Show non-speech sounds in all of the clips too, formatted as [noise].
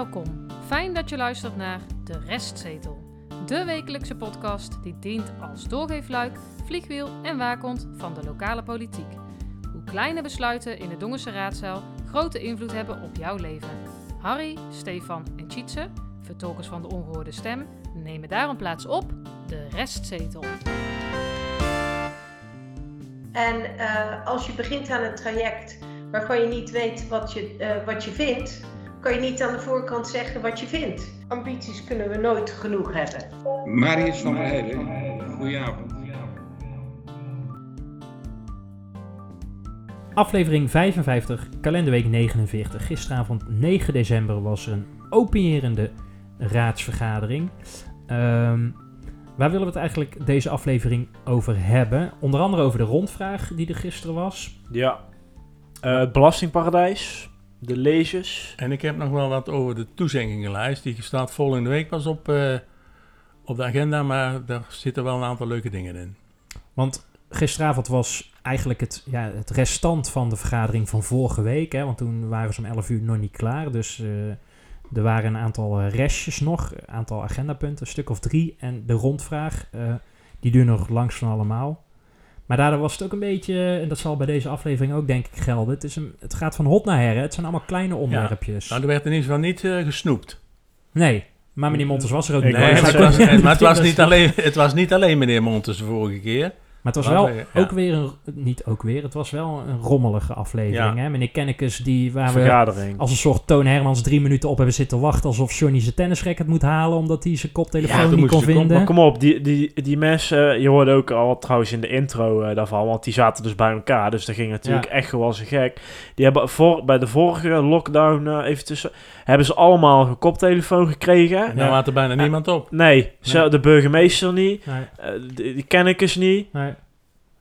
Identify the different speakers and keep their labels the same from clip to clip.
Speaker 1: Welkom. Fijn dat je luistert naar De Restzetel. De wekelijkse podcast die dient als doorgeefluik, vliegwiel en waakhond van de lokale politiek. Hoe kleine besluiten in de Dongense raadzaal grote invloed hebben op jouw leven. Harry, Stefan en Tjitse, vertolkers van de ongehoorde stem, nemen daarom plaats op De Restzetel.
Speaker 2: En eh, als je begint aan een traject waarvan je niet weet wat je, eh, wat je vindt, kan je niet aan de voorkant zeggen wat je vindt. Ambities kunnen we nooit genoeg hebben.
Speaker 3: Marius van der Heijden, goedenavond.
Speaker 4: Aflevering 55, kalenderweek 49. Gisteravond 9 december was er een openierende raadsvergadering. Ehm, waar willen we het eigenlijk deze aflevering over hebben? Onder andere over de rondvraag die er gisteren was.
Speaker 5: Ja. Eh, het belastingparadijs. De lezers.
Speaker 6: En ik heb nog wel wat over de toezeggingenlijst. Die staat volgende week pas op, eh, op de agenda, maar daar zitten wel een aantal leuke dingen in.
Speaker 4: Want gisteravond was eigenlijk het, ja, het restant van de vergadering van vorige week. Hè, want toen waren ze om 11 uur nog niet klaar. Dus eh, er waren een aantal eh, restjes nog, een aantal agendapunten, een stuk of drie. En de rondvraag, eh, die duurde nog langs van allemaal. Maar daardoor was het ook een beetje, en dat zal bij deze aflevering ook denk ik gelden. Het, is een, het gaat van hot naar her. Het zijn allemaal kleine onderwerpjes.
Speaker 6: Nou, er werd in ieder geval niet eh, gesnoept.
Speaker 4: Nee, maar meneer Montes was er ook niet.
Speaker 6: Nee,
Speaker 5: net
Speaker 6: maar het, was, [laughs]
Speaker 5: zeggen.
Speaker 6: maar het, was niet alleen, het was niet alleen meneer Montes de vorige keer.
Speaker 4: Maar het was wel
Speaker 6: ja.
Speaker 4: ook weer een, niet ook weer, het was wel een rommelige aflevering.
Speaker 6: Ja.
Speaker 4: Hè? Meneer Kennekes, die waar we als een soort Toon Hermans drie minuten op hebben zitten wachten. Alsof Johnny zijn tennisracket moet halen omdat hij zijn koptelefoon
Speaker 6: Ja,
Speaker 4: niet kon
Speaker 6: hij kom-
Speaker 4: vinden.
Speaker 5: Maar kom op, die, die, die mensen, je hoorde ook al trouwens in de intro eh, daarvan, want die zaten dus bij elkaar, dus dat ging natuurlijk
Speaker 4: Ja.
Speaker 5: echt gewoon als een gek. Die hebben voor, bij de vorige lockdown, eh, even tussen, hebben ze allemaal een koptelefoon gekregen.
Speaker 6: En daar laat er bijna niemand op.
Speaker 5: Nee, zo, de burgemeester niet,
Speaker 4: Nee,
Speaker 5: eh, die, die ken ik eens niet.
Speaker 4: nee.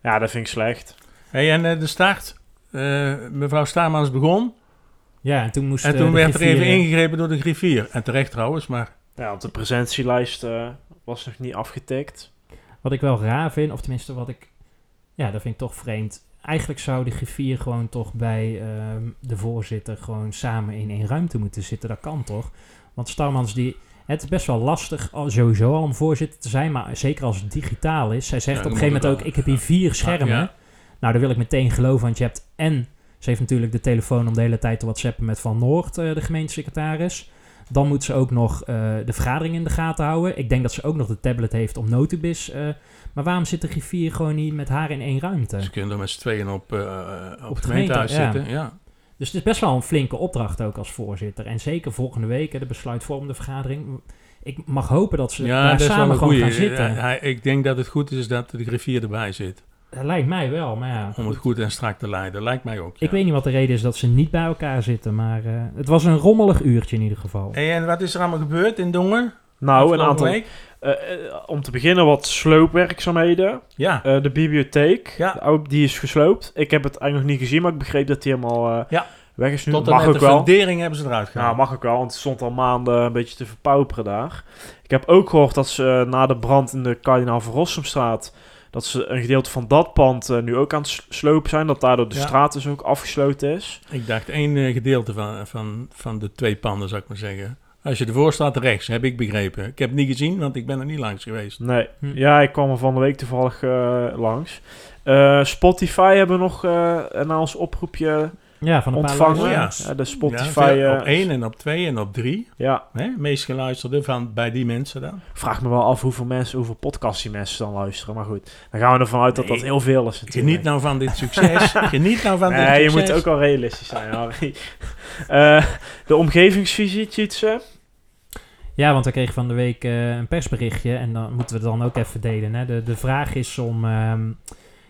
Speaker 5: Ja, dat vind ik slecht.
Speaker 6: Hey, en eh, de start, eh, mevrouw Staamans begon.
Speaker 4: Ja, en toen moest
Speaker 6: En
Speaker 4: eh,
Speaker 6: toen werd er even ingegrepen door de griffier. En terecht trouwens, maar
Speaker 5: Ja, want de presentielijst eh, was nog niet afgetikt.
Speaker 4: Wat ik wel raar vind, of tenminste wat ik... Ja, dat vind ik toch vreemd. Eigenlijk zou de griffier gewoon toch bij ehm, de voorzitter gewoon samen in één ruimte moeten zitten. Dat kan toch? Want Starmans die... Het is best wel lastig sowieso al om voorzitter te zijn, maar zeker als het digitaal is. Zij zegt
Speaker 6: Ja,
Speaker 4: op een gegeven moment ook, ik heb hier vier schermen.
Speaker 6: ja.
Speaker 4: Nou, daar wil ik meteen geloven, want je hebt en... Ze heeft natuurlijk de telefoon om de hele tijd te whatsappen met Van Noord, eh, de gemeentesecretaris. Dan moet ze ook nog eh, de vergadering in de gaten houden. Ik denk dat ze ook nog de tablet heeft om Notibis. eh, maar waarom zit de griffier gewoon niet met haar in één ruimte?
Speaker 6: ze kunnen er met z'n tweeën op, op,
Speaker 4: Op
Speaker 6: het gemeentehuis
Speaker 4: gemeente,
Speaker 6: zitten. Ja.
Speaker 4: Dus het is best wel een flinke opdracht ook als voorzitter. En zeker volgende week, hè, de besluitvormende vergadering. Ik mag hopen dat ze
Speaker 6: Ja,
Speaker 4: daar
Speaker 6: dat
Speaker 4: samen gewoon
Speaker 6: goeie.
Speaker 4: gaan zitten.
Speaker 6: Ja, ik denk dat het goed is dat de griffier erbij zit.
Speaker 4: Dat lijkt mij wel, maar ja.
Speaker 6: Om het goed en strak te leiden. Lijkt mij ook.
Speaker 4: Ik weet niet wat de reden is dat ze niet bij elkaar zitten, maar eh, het was een rommelig uurtje in ieder geval.
Speaker 6: Hey, en wat is er allemaal gebeurd in Dongen?
Speaker 5: Nou, een aantal...
Speaker 6: week?
Speaker 5: Eh, eh, om te beginnen wat sloopwerkzaamheden.
Speaker 6: Ja.
Speaker 5: Eh, de bibliotheek,
Speaker 6: Ja.
Speaker 5: de oude- die is gesloopt. Ik heb het eigenlijk nog niet gezien, maar ik begreep dat die helemaal
Speaker 6: Ja.
Speaker 5: weg is nu.
Speaker 6: Tot
Speaker 5: mag ook
Speaker 6: de
Speaker 5: wel.
Speaker 6: fundering hebben ze eruit
Speaker 5: Ja,
Speaker 6: gehaald.
Speaker 5: mag ook wel, want het stond al maanden een beetje te verpauperen daar. Ik heb ook gehoord dat ze na de brand in de Kardinaal van Rossumstraat... dat ze een gedeelte van dat pand nu ook aan het slopen zijn. Dat daardoor de
Speaker 6: Ja.
Speaker 5: straat dus ook afgesloten is.
Speaker 6: Ik dacht één gedeelte van, van, van de twee panden, zou ik maar zeggen. Als je ervoor staat, rechts, heb ik begrepen. Ik heb het niet gezien, want ik ben er niet langs geweest.
Speaker 5: Nee,
Speaker 4: Hm.
Speaker 5: ja, ik kwam er van de week toevallig eh, langs. Eh, Spotify hebben we nog eh na ons oproepje
Speaker 4: Ja, van een paar
Speaker 5: ontvangen.
Speaker 4: luisteraars.
Speaker 5: Ja, de
Speaker 6: Ja,
Speaker 5: Spotify...
Speaker 6: op één en op twee en op drie.
Speaker 5: Ja,
Speaker 6: Hè? Meest geluisterde van, bij die mensen dan.
Speaker 5: vraag me wel af hoeveel mensen, hoeveel podcasts die mensen dan luisteren. Maar goed, dan gaan we ervan uit dat dat heel veel is natuurlijk.
Speaker 6: Geniet nou van dit succes. [laughs] Geniet nou van dit
Speaker 5: Nee, je
Speaker 6: succes.
Speaker 5: moet ook wel realistisch zijn, Harry. [laughs] Eh, de omgevingsvisie, Tjitse.
Speaker 4: Ja, want we kregen van de week eh, een persberichtje en dan moeten we het dan ook even delen. Hè. De, de vraag is om, ehm,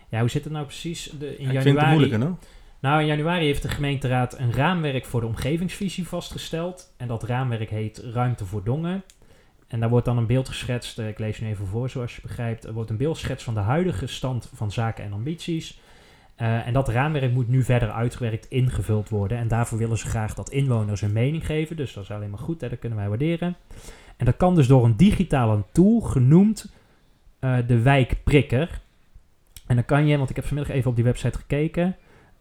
Speaker 4: ja, hoe zit het nou precies? De, in
Speaker 6: Ja, ik vind het
Speaker 4: januari,
Speaker 6: moeilijker, hoor.
Speaker 4: Nou, in januari heeft de gemeenteraad een raamwerk voor de omgevingsvisie vastgesteld. En dat raamwerk heet Ruimte voor Dongen. En daar wordt dan een beeld geschetst, eh, ik lees nu even voor zoals je begrijpt. Er wordt een beeld geschetst van de huidige stand van zaken en ambities. Eh, en dat raamwerk moet nu verder uitgewerkt, ingevuld worden. En daarvoor willen ze graag dat inwoners hun mening geven. Dus dat is alleen maar goed, hè, dat kunnen wij waarderen. En dat kan dus door een digitale tool genoemd eh, de wijkprikker. En dan kan je, want ik heb vanmiddag even op die website gekeken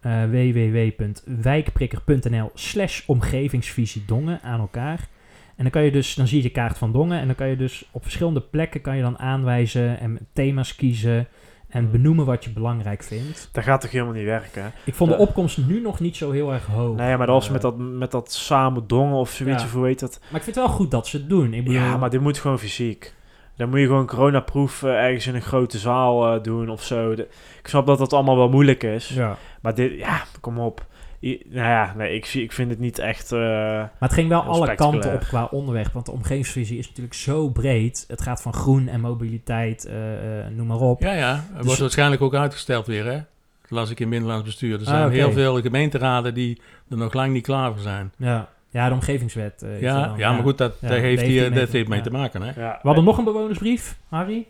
Speaker 4: uh, www.wijkprikker.nl slash omgevingsvisie Dongen aan elkaar. En dan kan je dus, dan zie je de kaart van Dongen. En dan kan je dus op verschillende plekken kan je dan aanwijzen en thema's kiezen. En benoemen wat je belangrijk vindt.
Speaker 5: Dat gaat toch helemaal niet werken? hè?
Speaker 4: Ik vond de opkomst nu nog niet zo heel erg hoog.
Speaker 5: Nee, maar dat was
Speaker 4: Eh,
Speaker 5: met dat, met dat samen dongen of zoiets,
Speaker 4: Ja.
Speaker 5: of hoe heet dat?
Speaker 4: Maar ik vind het wel goed dat ze het doen. Ik bedoel,
Speaker 5: Ja, maar dit moet gewoon fysiek. Dan moet je gewoon coronaproef eh, ergens in een grote zaal eh, doen of zo. De- ik snap dat dat allemaal wel moeilijk is.
Speaker 4: ja.
Speaker 5: Maar dit, ja, kom op. I- nou ja, nee, ik, zie, ik vind het niet echt... eh,
Speaker 4: Maar het ging wel alle kanten op qua onderweg. Want de omgevingsvisie is natuurlijk zo breed. Het gaat van groen en mobiliteit, eh, eh, noem maar op.
Speaker 6: Ja, ja. Het
Speaker 4: Dus-
Speaker 6: wordt waarschijnlijk ook uitgesteld weer, hè? Dat las ik in Binnenlands Bestuur. Er
Speaker 4: Ah,
Speaker 6: zijn heel veel gemeenteraden die er nog lang niet klaar voor zijn.
Speaker 4: Ja, ja de omgevingswet. eh, is er
Speaker 6: Ja, ja, maar goed, dat,
Speaker 4: Ja,
Speaker 6: dat heeft,
Speaker 4: daar
Speaker 6: hier,
Speaker 4: heeft
Speaker 6: dat
Speaker 4: mee
Speaker 6: heeft mee
Speaker 4: te-
Speaker 6: te maken, hè?
Speaker 5: ja,
Speaker 4: We hadden nog een bewonersbrief, Harry.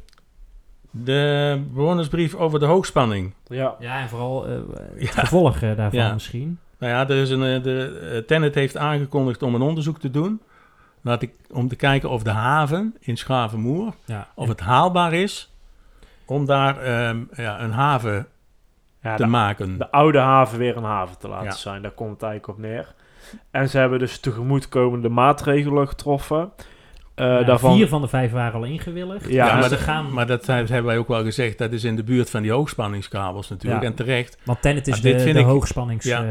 Speaker 6: De bewonersbrief over de hoogspanning.
Speaker 5: ja.
Speaker 4: Ja, en vooral eh, het
Speaker 6: Ja.
Speaker 4: gevolg eh, daarvan
Speaker 6: Ja.
Speaker 4: misschien.
Speaker 6: Nou ja, er is een, eh, de, Tennet heeft aangekondigd om een onderzoek te doen. Laat ik, om te kijken of de haven in Schavenmoer,
Speaker 4: Ja.
Speaker 6: of het haalbaar is om daar ehm, ja, een haven
Speaker 5: ja
Speaker 6: te
Speaker 5: de,
Speaker 6: maken.
Speaker 5: de oude haven weer een haven te laten
Speaker 6: Ja.
Speaker 5: zijn. Daar komt het eigenlijk op neer. En ze hebben dus tegemoetkomende maatregelen getroffen. Eh,
Speaker 4: Ja,
Speaker 5: daarvan,
Speaker 4: Vier van de vijf waren al ingewilligd.
Speaker 5: Ja,
Speaker 6: Ja,
Speaker 4: Dus
Speaker 6: maar,
Speaker 4: ze
Speaker 6: dat,
Speaker 4: gaan,
Speaker 6: maar dat hebben wij ook wel gezegd. Dat is in de buurt van die hoogspanningskabels natuurlijk.
Speaker 4: Ja.
Speaker 6: En terecht.
Speaker 4: want Tennet is
Speaker 6: Maar
Speaker 4: de, de
Speaker 6: ik-
Speaker 4: eh,
Speaker 6: Ja.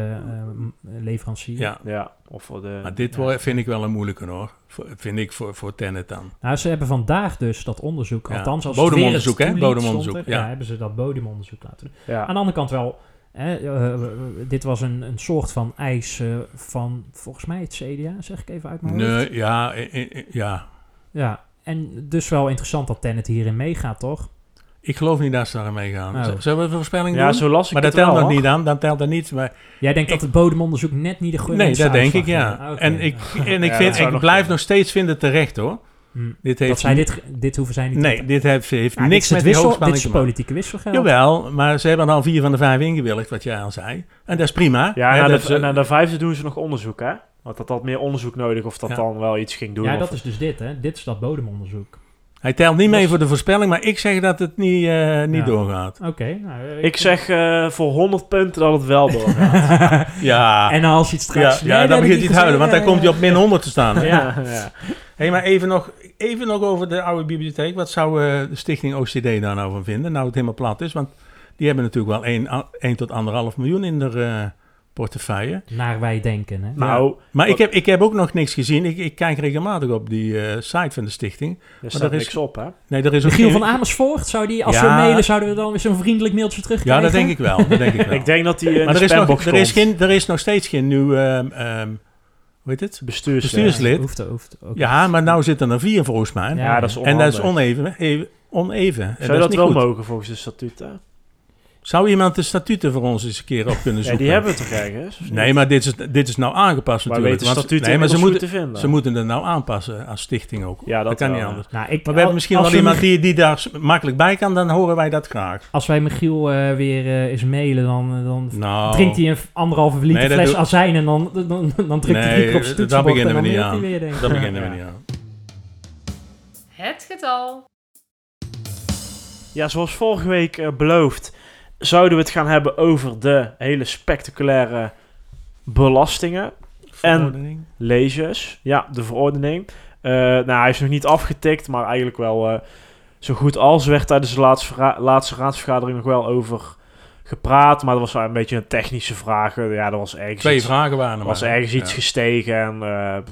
Speaker 6: Ja.
Speaker 5: Ja, of voor de...
Speaker 6: Maar dit vind ik wel een moeilijke hoor. Vind ik voor, voor Tennet dan.
Speaker 4: Nou, ze hebben vandaag dus dat onderzoek,
Speaker 6: Ja.
Speaker 4: althans als
Speaker 6: Bodemonderzoek, hè? Bodemonderzoek,
Speaker 4: stond er.
Speaker 6: ja.
Speaker 4: Ja, hebben ze dat bodemonderzoek laten doen.
Speaker 5: ja.
Speaker 4: Aan de andere kant wel, hè, eh, eh, dit was een, een soort van eis eh, van, volgens mij het CDA, zeg ik even uit mijn hoofd.
Speaker 6: Nee, ja, eh, eh, eh, ja.
Speaker 4: Ja, en dus wel interessant dat Tennet hierin meegaat, toch?
Speaker 6: Ik geloof niet dat ze daarin meegaan.
Speaker 4: Oh.
Speaker 6: Zullen we een voorspelling
Speaker 5: ja,
Speaker 6: doen?
Speaker 5: zo las ik
Speaker 6: maar dat
Speaker 5: het wel,
Speaker 6: telt nog niet aan. Dan telt dat niet. Maar
Speaker 4: Jij denkt
Speaker 6: Ik-
Speaker 4: dat het bodemonderzoek net niet de goede
Speaker 6: nee, dat denk ik, ja.
Speaker 4: Ah.
Speaker 6: En ik, [laughs] en ik,
Speaker 5: Ja,
Speaker 6: vind, ik
Speaker 5: nog
Speaker 6: blijf
Speaker 5: kunnen.
Speaker 6: nog steeds vinden terecht, hoor.
Speaker 4: Hm.
Speaker 6: Dit heeft
Speaker 4: Dat zij dit, dit hoeven zij niet
Speaker 6: Nee,
Speaker 4: te-
Speaker 6: dit heeft, heeft
Speaker 4: Ja, dit
Speaker 6: niks
Speaker 4: is
Speaker 6: met
Speaker 4: wissel, Dit is politieke wisselgeld.
Speaker 6: Jawel, maar ze hebben al vier van de vijf ingewilligd, wat jij al zei. En dat is prima.
Speaker 5: Ja,
Speaker 6: Hè,
Speaker 5: na
Speaker 6: dat
Speaker 5: de,
Speaker 6: ze-
Speaker 5: na de vijfde doen ze nog onderzoek, hè? Want dat had meer onderzoek nodig of dat
Speaker 6: Ja.
Speaker 5: dan wel iets ging doen.
Speaker 4: Ja,
Speaker 5: of-
Speaker 4: dat is dus dit, hè. Dit is dat bodemonderzoek.
Speaker 6: Hij telt niet mee voor de voorspelling, maar ik zeg dat het niet, eh, niet
Speaker 4: Ja.
Speaker 6: doorgaat.
Speaker 4: Oké. nou, eh,
Speaker 5: Ik zeg eh, voor 100 punten dat het wel doorgaat. [laughs]
Speaker 6: Ja,
Speaker 4: en als je het
Speaker 6: ja,
Speaker 4: straks...
Speaker 6: ja
Speaker 4: Nee, dat
Speaker 6: dan begint hij te huilen, want dan komt hij op min 100 te staan.
Speaker 5: ja, ja. [laughs]
Speaker 6: Hey, maar even nog, even nog over de oude bibliotheek. Wat zou eh, de stichting OCD daar nou van vinden? Nou, het helemaal plat is, want die hebben natuurlijk wel 1, 1 tot 1,5 miljoen in de eh, portefeuille.
Speaker 4: Naar wij denken, hè.
Speaker 5: Nou,
Speaker 6: Maar
Speaker 5: Wat-
Speaker 6: ik heb, ik heb ook nog niks gezien. Ik, ik kijk regelmatig op die eh, site van de stichting.
Speaker 5: er staat
Speaker 6: er is-
Speaker 5: niks op, hè?
Speaker 6: Nee, er is ook geen-
Speaker 4: van Amersfoort, zou die, als
Speaker 6: Ja.
Speaker 4: we mailen, zouden we dan weer zo'n vriendelijk mailtje terugkrijgen?
Speaker 6: Ja, dat denk ik wel. Dat denk ik [laughs] wel.
Speaker 5: Ik denk dat die
Speaker 6: maar
Speaker 5: de
Speaker 6: er is, nog, er, is geen, er is nog steeds geen nieuw... ehm, ehm, hoe heet het?
Speaker 5: Bestuurs,
Speaker 6: bestuurslid.
Speaker 4: Hoeft, hoeft ook
Speaker 6: Ja, maar nou zitten er vier volgens mij.
Speaker 4: Ja,
Speaker 5: Ja, dat is
Speaker 6: en dat is oneven. even- oneven. En
Speaker 5: Zou je dat
Speaker 6: is
Speaker 5: wel
Speaker 6: niet goed.
Speaker 5: mogen volgens de statuten?
Speaker 6: Zou iemand de statuten voor ons eens een keer op kunnen
Speaker 5: Ja,
Speaker 6: zoeken?
Speaker 5: die hebben we toch ergens?
Speaker 6: Nee, maar dit is, dit is nou aangepast
Speaker 5: Maar
Speaker 6: natuurlijk.
Speaker 5: weten statuten
Speaker 6: nee, maar ze moeten,
Speaker 5: te vinden?
Speaker 6: ze moeten het nou aanpassen als stichting ook.
Speaker 5: Ja, dat
Speaker 6: kan
Speaker 5: wel,
Speaker 6: niet
Speaker 5: ja.
Speaker 6: anders.
Speaker 4: Nou, ik,
Speaker 6: Maar we hebben misschien wel
Speaker 4: we
Speaker 6: iemand die, die daar makkelijk bij kan, dan horen wij dat graag.
Speaker 4: Als wij Michiel eh, weer eh, eens mailen, dan, eh, dan
Speaker 6: Nou,
Speaker 4: drinkt hij een anderhalve liter
Speaker 6: Nee, dat
Speaker 4: fles azijn en dan, dan, dan, dan drukt hij drie op zijn toetsenbord en
Speaker 6: beginnen
Speaker 4: dan
Speaker 6: we niet aan.
Speaker 4: weer.
Speaker 6: Daar beginnen we
Speaker 5: Ja.
Speaker 6: niet aan.
Speaker 1: Het getal.
Speaker 5: Ja, zoals vorige week eh, beloofd, zouden we het gaan hebben over de hele spectaculaire belastingen.
Speaker 6: Verordening.
Speaker 5: Leges. Ja, de verordening. Eh, nou, hij is nog niet afgetikt, maar eigenlijk wel eh, zo goed als. Er werd tijdens de laatste, laatste raadsvergadering nog wel over gepraat, maar dat was wel een beetje een technische vraag. Eh, Ja, er was ergens
Speaker 6: Twee
Speaker 5: iets,
Speaker 6: vragen waren er
Speaker 5: was ergens iets gestegen en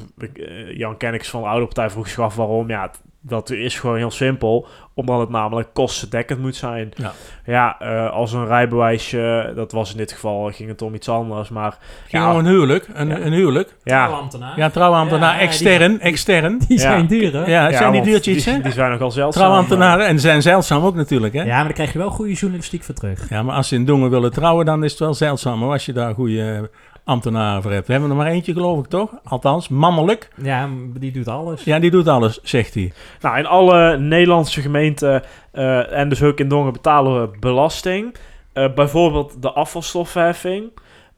Speaker 5: Jan Kennix van de oude partij vroeg zich af waarom. Ja, dat is gewoon heel simpel, omdat het namelijk kostendekkend moet zijn.
Speaker 6: Ja.
Speaker 5: Ja, eh, als een rijbewijsje, dat was in dit geval, ging het om iets anders, maar
Speaker 6: Ging
Speaker 5: Ja.
Speaker 6: om een huwelijk. Een,
Speaker 5: Ja.
Speaker 6: een huwelijk.
Speaker 5: ja,
Speaker 4: Trouwambtenaar.
Speaker 6: Ja, trouwambtenaar,
Speaker 4: Ja, die-
Speaker 6: extern, extern.
Speaker 4: Die zijn
Speaker 5: Ja.
Speaker 4: duur, hè?
Speaker 6: Ja, zijn die duurtjes,
Speaker 5: die,
Speaker 6: hè?
Speaker 5: die zijn nogal zeldzaam.
Speaker 6: Trouwambtenaren, en zijn zeldzaam ook natuurlijk, hè?
Speaker 4: Ja, maar daar krijg je wel goede journalistiek voor terug.
Speaker 6: Ja, maar als ze in Dongen willen trouwen, dan is het wel zeldzaam hoor, als je daar goede ambtenaren voor hebt. We hebben er maar eentje, geloof ik, toch? Althans, mannelijk.
Speaker 4: Ja, die doet alles.
Speaker 6: Ja, die doet alles, zegt hij.
Speaker 5: Nou, in alle Nederlandse gemeenten eh, en dus ook in Dongen betalen we belasting. Eh, bijvoorbeeld de afvalstofheffing.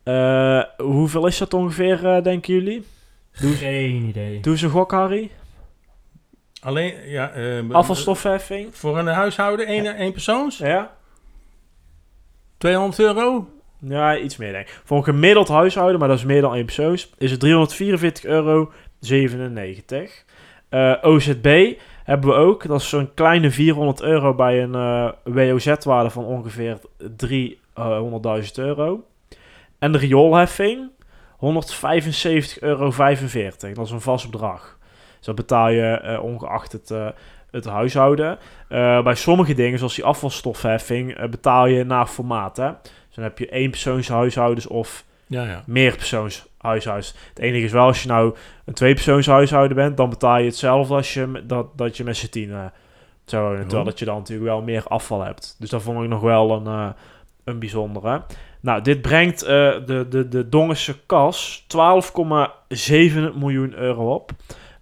Speaker 5: Eh, hoeveel is dat ongeveer, eh, denken jullie?
Speaker 4: Geen idee.
Speaker 5: Doe eens een gok, Harry.
Speaker 6: Alleen, ja... eh,
Speaker 5: Afvalstofheffing.
Speaker 6: Voor een huishouden, één, één persoons?
Speaker 5: Ja?
Speaker 6: 200 euro?
Speaker 5: Ja, iets meer denk ik. Voor een gemiddeld huishouden, maar dat is meer dan één persoons, is het 344 euro 97. Eh, OZB hebben we ook. Dat is zo'n kleine 400 euro bij een eh, WOZ-waarde van ongeveer 300.000 euro. En de rioolheffing 175,45 euro. Dat is een vast bedrag. Dus dat betaal je eh, ongeacht het, eh, het huishouden. Bij sommige dingen, zoals die afvalstofheffing, betaal je naar formaat. Hè? Dan heb je éénpersoonshuishoudens of
Speaker 6: Ja, ja.
Speaker 5: meerpersoonshuishoudens. Het enige is wel, als je nou een tweepersoonshuishouden bent, dan betaal je hetzelfde als je, dat, dat je met z'n tienen zou wonen. Terwijl
Speaker 6: Oh.
Speaker 5: dat je dan natuurlijk wel meer afval hebt. Dus dat vond ik nog wel een, eh, een bijzondere. Nou, dit brengt eh, de, de, de Dongense kas 12,7 miljoen euro op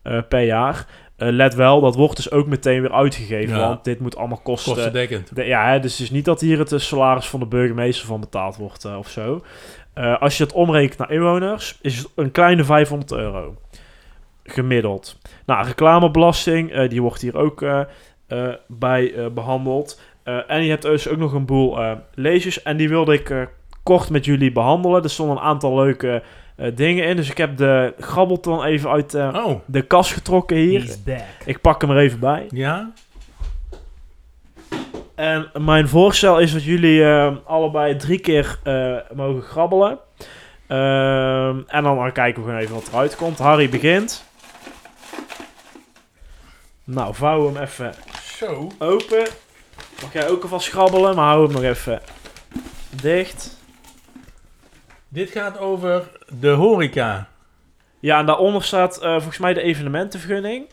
Speaker 5: eh, per jaar. Eh, let wel, dat wordt dus ook meteen weer uitgegeven,
Speaker 6: Ja.
Speaker 5: want dit moet allemaal kosten.
Speaker 6: Kostendekkend.
Speaker 5: De- ja, hè, dus het is niet dat hier het eh, salaris van de burgemeester van betaald wordt eh, of zo. Als je het omrekent naar inwoners, is het een kleine 500 euro. Gemiddeld. Nou, reclamebelasting, die wordt hier ook bij eh, behandeld. Eh, en je hebt dus ook nog een boel lezers. En die wilde ik kort met jullie behandelen. Er stonden een aantal leuke dingen in. Dus ik heb de grabbelton even uit eh,
Speaker 6: Oh,
Speaker 5: de kast getrokken hier.
Speaker 4: He's back.
Speaker 5: Ik pak hem er even bij.
Speaker 6: ja?
Speaker 5: En mijn voorstel is dat jullie eh, allebei drie keer eh, mogen grabbelen. Ehm, en dan, kijken we gewoon even wat eruit komt. Harry begint. Nou, vouw hem even
Speaker 6: Zo.
Speaker 5: open. Mag jij ook alvast grabbelen, maar hou hem nog even dicht.
Speaker 6: Dit gaat over de horeca.
Speaker 5: Ja, en daaronder staat eh, volgens mij de evenementenvergunning.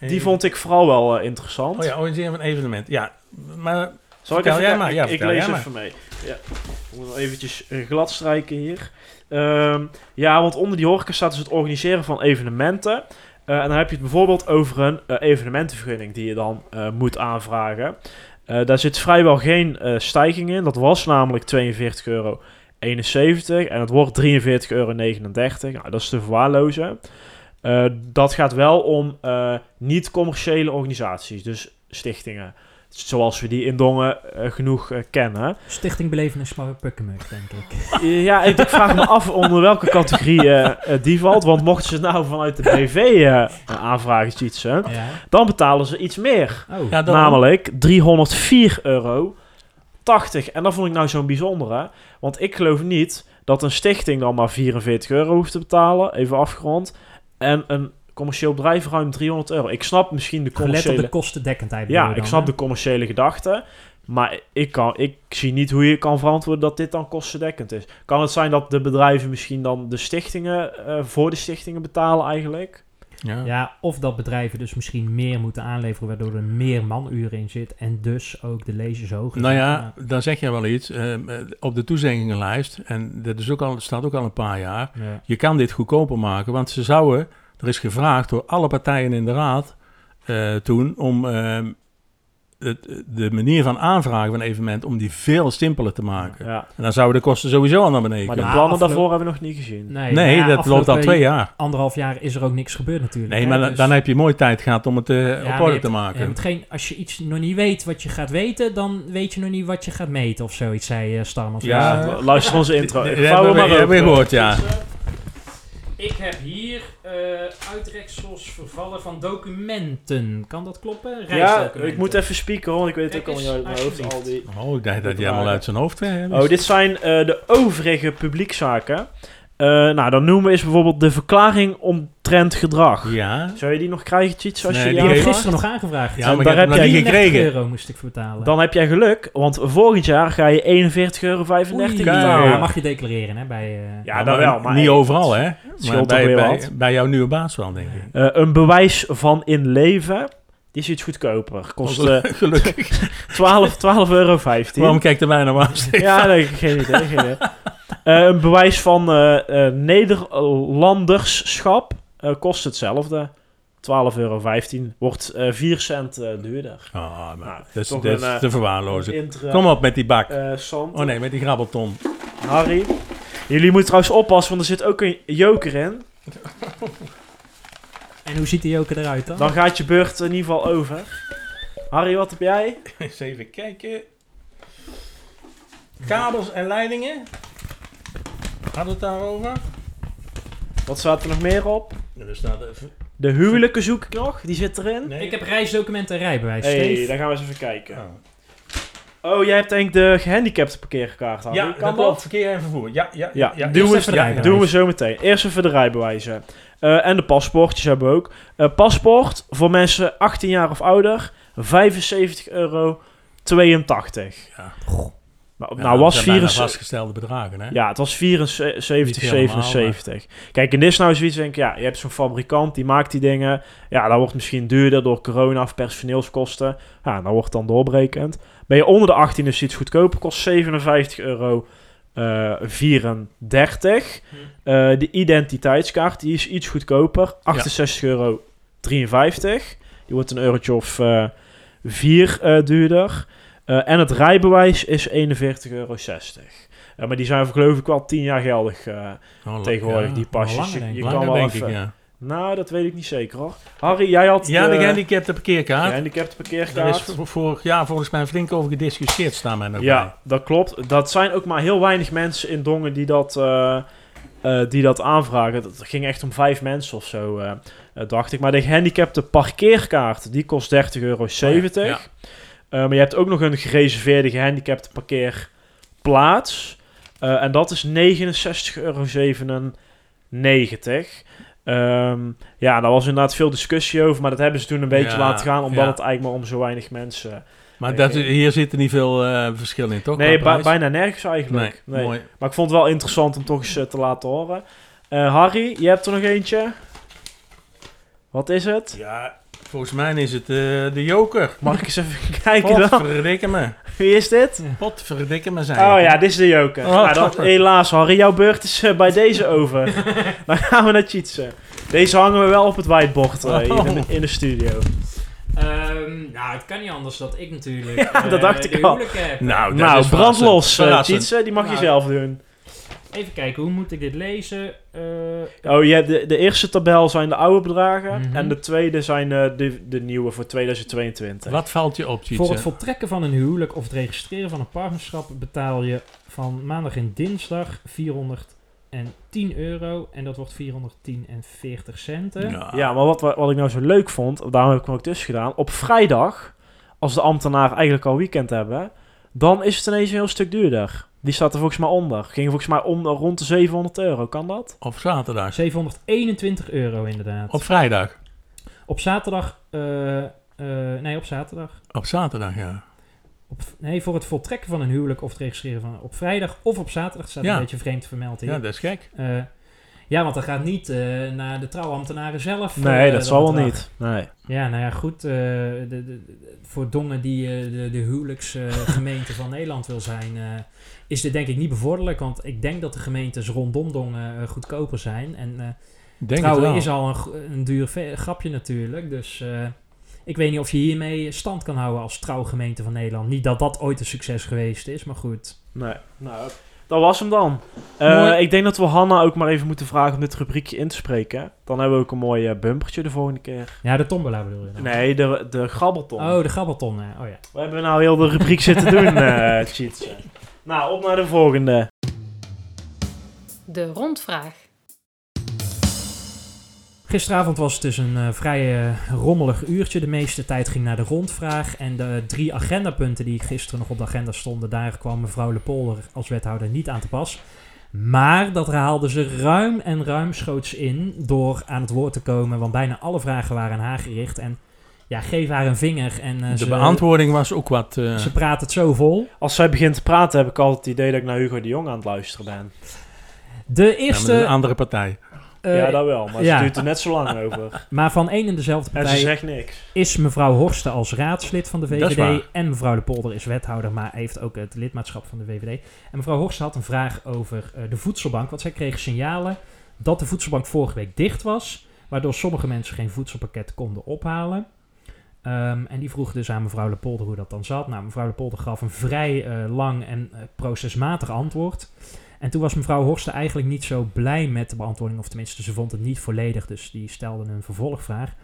Speaker 5: Die vond ik vooral wel eh, interessant.
Speaker 6: Oh ja, organiseren van een evenement. Ja, maar...
Speaker 5: Zal ik even
Speaker 6: maar. Ja,
Speaker 5: ik, lees even mee. Ja. Ik moet nog eventjes eh, glad strijken hier. Ehm, ja, want onder die horeca staat dus het organiseren van evenementen. En dan heb je het bijvoorbeeld over een evenementenvergunning die je dan moet aanvragen. Daar zit vrijwel geen stijging in. Dat was namelijk 42,71 euro. En het wordt 43,39 euro. Nou, dat is te verwaarlozen. Eh, dat gaat wel om eh, niet-commerciële organisaties, dus stichtingen. Zoals we die in Dongen eh, genoeg kennen.
Speaker 4: Stichting Belevenis Pukkenmuk, denk ik. [laughs]
Speaker 5: Ja, ik, ik vraag me af onder welke categorie die valt. Want mochten ze nou vanuit de BV eh aanvragen
Speaker 4: Ja.
Speaker 5: dan betalen ze iets meer.
Speaker 4: Oh,
Speaker 6: Ja, dan,
Speaker 5: Namelijk 304 euro 80. En dat vond ik nou zo'n bijzondere. Want ik geloof niet dat een stichting dan maar 44 euro hoeft te betalen. Even afgerond. En een commercieel bedrijf ruim 300 euro. Ik snap misschien de
Speaker 4: gelet op
Speaker 5: commerciële...
Speaker 4: de kostendekkendheid. bedoel
Speaker 5: Ja, ik snap
Speaker 4: hè?
Speaker 5: de commerciële gedachte. Maar ik, kan, ik zie niet hoe je kan verantwoorden dat dit dan kostendekkend is. Kan het zijn dat de bedrijven misschien dan de stichtingen eh, voor de stichtingen betalen eigenlijk?
Speaker 6: Ja.
Speaker 4: Ja, of dat bedrijven dus misschien meer moeten aanleveren, waardoor er meer manuren in zit. En dus ook de lezers hoger
Speaker 6: Nou ja, dan zeg je wel iets. ehm, eh, op de toezeggingenlijst, en dat is ook al, staat ook al een paar jaar,
Speaker 4: Ja.
Speaker 6: je kan dit goedkoper maken. Want ze zouden, er is gevraagd door alle partijen in de raad eh, toen, om ehm, de manier van aanvragen van een evenement, om die veel simpeler te maken.
Speaker 5: Ja.
Speaker 6: En dan zouden de kosten sowieso al naar beneden
Speaker 5: Maar de plannen
Speaker 4: afgelopen-
Speaker 5: daarvoor hebben we nog niet gezien.
Speaker 4: Nee,
Speaker 6: Nee,
Speaker 4: ja,
Speaker 6: dat loopt al twee jaar.
Speaker 4: Anderhalf jaar is er ook niks gebeurd natuurlijk.
Speaker 6: Nee,
Speaker 4: hè,
Speaker 6: maar dan-
Speaker 4: dus-
Speaker 6: dan heb je mooi tijd gehad om het eh,
Speaker 4: Ja,
Speaker 6: op orde te maken.
Speaker 4: je geen, als je iets nog niet weet wat je gaat weten, dan weet je nog niet wat je gaat meten of zoiets, zei uh, Starmans.
Speaker 6: Ja.
Speaker 5: Ja, luister onze intro.
Speaker 6: Hebben we-
Speaker 5: maar
Speaker 6: hebben we gehoord, ja.
Speaker 4: Ik heb hier uitreksels vervallen van documenten. Kan dat kloppen?
Speaker 5: Ja,
Speaker 4: Reisdocumenten.
Speaker 5: ik moet even spieken, want ik weet het ook allemaal niet uit mijn hoofd. Al die...
Speaker 6: Oh, ik dacht dat je helemaal uit zijn hoofd eh,
Speaker 5: Oh, dit zijn eh, de overige publiekzaken. Eh, nou, dan noemen we eens bijvoorbeeld de verklaring omtrent gedrag.
Speaker 6: Ja.
Speaker 5: Zou je die nog krijgen, Cheats, als
Speaker 6: Nee,
Speaker 5: je
Speaker 6: die
Speaker 4: heb gisteren nog aangevraagd.
Speaker 6: Ja, maar
Speaker 5: daar
Speaker 6: heb
Speaker 5: jij
Speaker 6: nog niet
Speaker 4: 33
Speaker 6: gekregen.
Speaker 4: euro moest ik betalen.
Speaker 5: Dan heb jij geluk, want volgend jaar ga je 41,35 euro betalen.
Speaker 4: ja, mag je declareren hè, bij... eh,
Speaker 5: Ja, dan wel, maar
Speaker 6: niet overal, hè? Maar bij, bij, jouw nieuwe baas wel, denk ik.
Speaker 5: Eh, een bewijs van inleven, die is iets goedkoper. Kost eh,
Speaker 6: Gelukkig.
Speaker 5: 12 12,15 euro.
Speaker 6: Waarom kijkt er bijna maar aan?
Speaker 5: Ja, nee, geen idee. Geen idee. Eh, een bewijs van eh, eh, Nederlanderschap eh, kost hetzelfde. 12,15 euro. Wordt eh 4 cent duurder.
Speaker 6: Oh, maar
Speaker 5: Nou,
Speaker 6: dat is, dat
Speaker 5: een,
Speaker 6: te verwaarlozen.
Speaker 5: Intra-
Speaker 6: Kom op met die bak.
Speaker 5: eh, Sant.
Speaker 6: Oh nee, met die grabbelton.
Speaker 5: Harry. Jullie moeten trouwens oppassen, want er zit ook een joker in. [laughs]
Speaker 4: En hoe ziet die joker eruit dan?
Speaker 5: Dan gaat je beurt in ieder geval over. Harry, wat heb jij? [laughs]
Speaker 6: Eens even kijken. Kabels en leidingen. We het daarover?
Speaker 5: Wat staat er nog meer op?
Speaker 6: Ja, er staat even...
Speaker 5: De huwelijken zoek ik nog. Die zit erin.
Speaker 6: Nee.
Speaker 4: Ik heb reisdocumenten en rijbewijs.
Speaker 5: hey,
Speaker 4: Steve.
Speaker 5: dan gaan we eens even kijken.
Speaker 6: Oh.
Speaker 5: Oh, jij hebt denk ik de gehandicapte parkeerkaart. Harry.
Speaker 6: Ja,
Speaker 5: kan
Speaker 6: dat. Verkeer en vervoer. Ja, ja,
Speaker 5: Ja,
Speaker 6: ja.
Speaker 5: doen, we, ja,
Speaker 4: rijbewijs.
Speaker 5: doen we zo meteen. Eerst even de rijbewijzen. Eh, en de paspoortjes hebben we ook. Eh, paspoort voor mensen 18 jaar of ouder, 75 euro 82.
Speaker 6: Ja.
Speaker 5: Nou,
Speaker 6: Ja,
Speaker 5: nou was
Speaker 6: dat zijn bijna
Speaker 5: 74,
Speaker 6: vastgestelde bedragen, hè?
Speaker 5: ja, het was 74,
Speaker 6: Niet helemaal,
Speaker 5: 77. Kijk, en dit is nou zoiets, denk ik, ja, je hebt zo'n fabrikant, die maakt die dingen. Ja, dat wordt misschien duurder door corona of personeelskosten. Ja, dat wordt dan doorbrekend. Ben je onder de 18 is iets goedkoper, kost 57 euro eh 34. Eh, de identiteitskaart, die is iets goedkoper, 68 euro 53. Die wordt een eurotje of eh 4 eh, duurder. Eh, en het rijbewijs is 41,60 euro. Eh, maar die zijn geloof ik wel 10 jaar geldig eh,
Speaker 6: Oh,
Speaker 5: tegenwoordig,
Speaker 6: ja.
Speaker 5: die pasjes.
Speaker 4: langer,
Speaker 5: Je-
Speaker 6: Langer,
Speaker 5: kan wel
Speaker 6: denk
Speaker 5: even...
Speaker 6: ik, ja.
Speaker 5: Nou, dat weet ik niet zeker hoor. Harry, jij had
Speaker 6: Ja, de
Speaker 5: de
Speaker 6: gehandicapte parkeerkaart.
Speaker 5: gehandicapte
Speaker 6: Daar
Speaker 5: parkeerkaart.
Speaker 6: is vo- vorig jaar volgens mij flink over gediscussieerd, staan mij nog
Speaker 5: Ja, dat klopt. Dat zijn ook maar heel weinig mensen in Dongen die dat, die dat aanvragen. Dat ging echt om vijf mensen of zo, dacht ik. Maar de gehandicapte parkeerkaart, die kost 30,70 euro.
Speaker 6: Ja.
Speaker 5: Eh, maar je hebt ook nog een gereserveerde gehandicapte parkeerplaats. Eh, en dat is 69,97 euro. Ehm, ja, daar was inderdaad veel discussie over, maar dat hebben ze toen een beetje
Speaker 6: Ja,
Speaker 5: laten gaan, omdat
Speaker 6: ja.
Speaker 5: het eigenlijk maar om zo weinig mensen...
Speaker 6: Maar dat, hier zit er niet veel eh, verschil in, toch?
Speaker 5: nee, bij- bijna nergens eigenlijk.
Speaker 6: Nee,
Speaker 5: Nee.
Speaker 6: mooi.
Speaker 5: Maar ik vond het wel interessant om toch eens te laten horen. Eh, Harry, je hebt er nog eentje. Wat is het?
Speaker 6: Ja, volgens mij is het eh, de joker.
Speaker 5: Mag ik eens even [laughs] kijken dan?
Speaker 6: Potverdikke me.
Speaker 5: Wie is dit?
Speaker 6: Potverdikke me zijn.
Speaker 5: Oh ja, dit is de joker.
Speaker 6: Oh.
Speaker 5: Nou, dan, helaas Harry, jouw beurt is eh, bij deze over. [laughs] dan gaan we naar Cheatsen. Deze hangen we wel op het whiteboard eh, hier in, de, in de studio.
Speaker 4: Ehm, nou, het kan niet anders dat ik natuurlijk [laughs]
Speaker 5: Ja, dat dacht ik al.
Speaker 4: heb.
Speaker 6: Nou, dat
Speaker 5: nou,
Speaker 6: is
Speaker 5: brand los, uh. Die mag je
Speaker 4: Nou.
Speaker 5: zelf doen.
Speaker 4: Even kijken, hoe moet ik dit lezen? Eh,
Speaker 5: Oh, je hebt de, de eerste tabel zijn de oude bedragen.
Speaker 4: Mhm.
Speaker 5: En de tweede zijn eh, de, de nieuwe voor 2022.
Speaker 6: Wat valt je op,
Speaker 4: voor het voltrekken van een huwelijk of het registreren van een partnerschap betaal je van maandag en dinsdag 410 euro. En dat wordt 410 en 40 centen.
Speaker 5: Ja, maar wat, wat ik nou zo leuk vond, daarom heb ik hem ook dus gedaan. Op vrijdag, als de ambtenaren eigenlijk al weekend hebben, dan is het ineens een heel stuk duurder. Die staat er volgens mij onder. Ging volgens mij om, rond de 700 euro. Kan dat?
Speaker 6: Op zaterdag.
Speaker 4: 721 euro inderdaad.
Speaker 6: Op vrijdag.
Speaker 4: Op zaterdag... eh, eh, nee, op zaterdag.
Speaker 6: Op zaterdag, ja.
Speaker 4: Op, nee, voor het voltrekken van een huwelijk of het registreren van... Op vrijdag of op zaterdag staat
Speaker 6: Ja.
Speaker 4: een beetje vreemd vermeld hier.
Speaker 6: Ja, dat is gek.
Speaker 4: Eh, ja, want dat gaat niet eh, naar de trouwambtenaren zelf.
Speaker 5: Nee,
Speaker 4: eh,
Speaker 5: dat zal wel niet. Nee.
Speaker 4: Ja, nou ja, goed. eh, de, de, de- voor Dongen die de, de huwelijksgemeente [laughs] van Nederland wil zijn, eh, is dit denk ik niet bevorderlijk. Want ik denk dat de gemeentes rondom Dongen eh, goedkoper zijn. En eh,
Speaker 6: Denk het
Speaker 4: trouwen
Speaker 6: wel.
Speaker 4: is al een, een duur grapje natuurlijk. Dus eh, ik weet niet of je hiermee stand kan houden als trouwgemeente van Nederland. Niet dat dat ooit een succes geweest is, maar goed.
Speaker 5: nee. Nou, dat was hem dan. Eh, ik denk dat we Hanna ook maar even moeten vragen om dit rubriekje in te spreken. Dan hebben we ook een mooi eh, bumpertje de volgende keer.
Speaker 4: Ja, de tombola bedoel je dan?
Speaker 5: Nee, de, de grabbelton.
Speaker 4: Oh, de grabbelton. hè. Oh ja.
Speaker 5: We hebben nou heel de rubriek zitten doen, [laughs] eh Cheats. Nou, op naar de volgende.
Speaker 1: De rondvraag.
Speaker 4: Gisteravond was het dus een eh, vrij eh, rommelig uurtje. De meeste tijd ging naar de rondvraag. En de drie agendapunten die gisteren nog op de agenda stonden, daar kwam mevrouw Lepolder als wethouder niet aan te pas. Maar dat haalde ze ruim en ruimschoots in door aan het woord te komen. Want bijna alle vragen waren aan haar gericht. En ja, geef haar een vinger. En, eh,
Speaker 6: De
Speaker 4: ze,
Speaker 6: beantwoording was ook wat... eh,
Speaker 4: ze praat het zo vol.
Speaker 5: Als zij begint te praten, heb ik altijd het idee dat ik naar Hugo de Jong aan het luisteren ben.
Speaker 4: De
Speaker 6: ja,
Speaker 4: eerste...
Speaker 6: een andere partij.
Speaker 4: Eh,
Speaker 5: ja, dat wel, maar
Speaker 4: ja.
Speaker 5: ze duurt er net zo lang over. [laughs]
Speaker 4: maar van één en dezelfde
Speaker 5: En ze
Speaker 4: partij
Speaker 5: zegt niks.
Speaker 4: is mevrouw Horsten als raadslid van de VVD. En mevrouw De Polder is wethouder, maar heeft ook het lidmaatschap van de VVD. En mevrouw Horsten had een vraag over eh, de voedselbank. Want zij kreeg signalen dat de voedselbank vorige week dicht was. Waardoor sommige mensen geen voedselpakket konden ophalen. Ehm, en die vroeg dus aan mevrouw Lepolder hoe dat dan zat. Nou, mevrouw Lepolder gaf een vrij eh, lang en procesmatig antwoord. En toen was mevrouw Horsten eigenlijk niet zo blij met de beantwoording. Of tenminste, ze vond het niet volledig. Dus die stelde een vervolgvraag.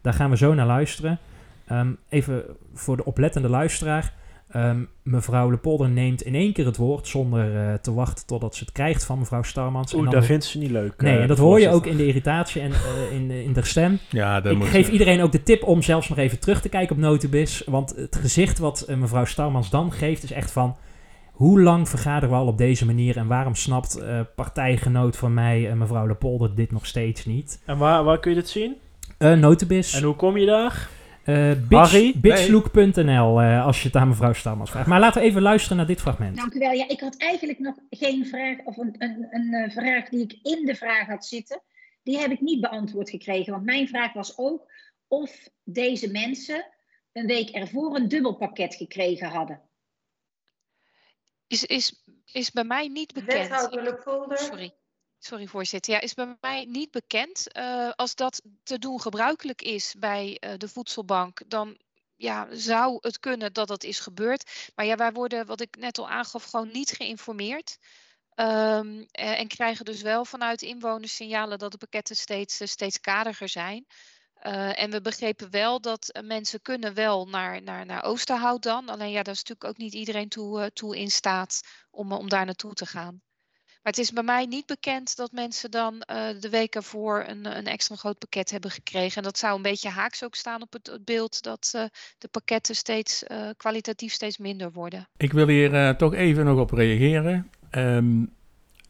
Speaker 4: Daar gaan we zo naar luisteren. Ehm, even voor de oplettende luisteraar. Ehm, mevrouw Lepolder neemt in één keer het woord zonder eh, te wachten totdat ze het krijgt van mevrouw Starmans. En
Speaker 5: Oeh,
Speaker 4: dan-
Speaker 5: dat vindt ze niet leuk.
Speaker 4: Nee,
Speaker 5: eh,
Speaker 4: en dat hoor je ook in de irritatie en eh, in, de- in de stem. [laughs]
Speaker 6: Ja, dat
Speaker 4: Ik
Speaker 6: moet
Speaker 4: geef iedereen ook de tip om zelfs nog even terug te kijken op Notibis. Want het gezicht wat mevrouw Starmans dan geeft is echt van... Hoe lang vergaderen we al op deze manier en waarom snapt eh, partijgenoot van mij, eh, mevrouw Lepolder, dit nog steeds niet?
Speaker 5: En waar, waar kun je dit zien?
Speaker 4: Eh Notibis.
Speaker 5: En hoe kom je daar?
Speaker 4: Eh bitch, bitchlook.nl eh, als je het aan mevrouw Starmans vraagt. Maar laten we even luisteren naar dit fragment.
Speaker 7: Dank u wel. Ja, ik had eigenlijk nog geen vraag of een, een, een vraag die ik in de vraag had zitten. Die heb ik niet beantwoord gekregen. Want mijn vraag was ook of deze mensen een week ervoor een dubbelpakket gekregen hadden.
Speaker 8: Is, is, is bij mij niet bekend.
Speaker 2: Lepolder.
Speaker 8: Sorry. Sorry, voorzitter. Ja, is bij mij niet bekend. Eh, als dat te doen gebruikelijk is bij eh, de voedselbank, dan ja, zou het kunnen dat dat is gebeurd. Maar ja, wij worden, wat ik net al aangaf, gewoon niet geïnformeerd. Ehm, eh, en krijgen dus wel vanuit inwoners signalen dat de pakketten steeds, steeds kaderiger zijn. Eh, en we begrepen wel dat eh, mensen kunnen wel naar, naar, naar Oosterhout dan. Alleen ja, daar is natuurlijk ook niet iedereen toe, eh, toe in staat om, om daar naartoe te gaan. Maar het is bij mij niet bekend dat mensen dan de week ervoor een, een extra groot pakket hebben gekregen. En dat zou een beetje haaks ook staan op het, beeld dat de pakketten steeds kwalitatief steeds minder worden.
Speaker 6: Ik wil hier toch even nog op reageren. Ehm,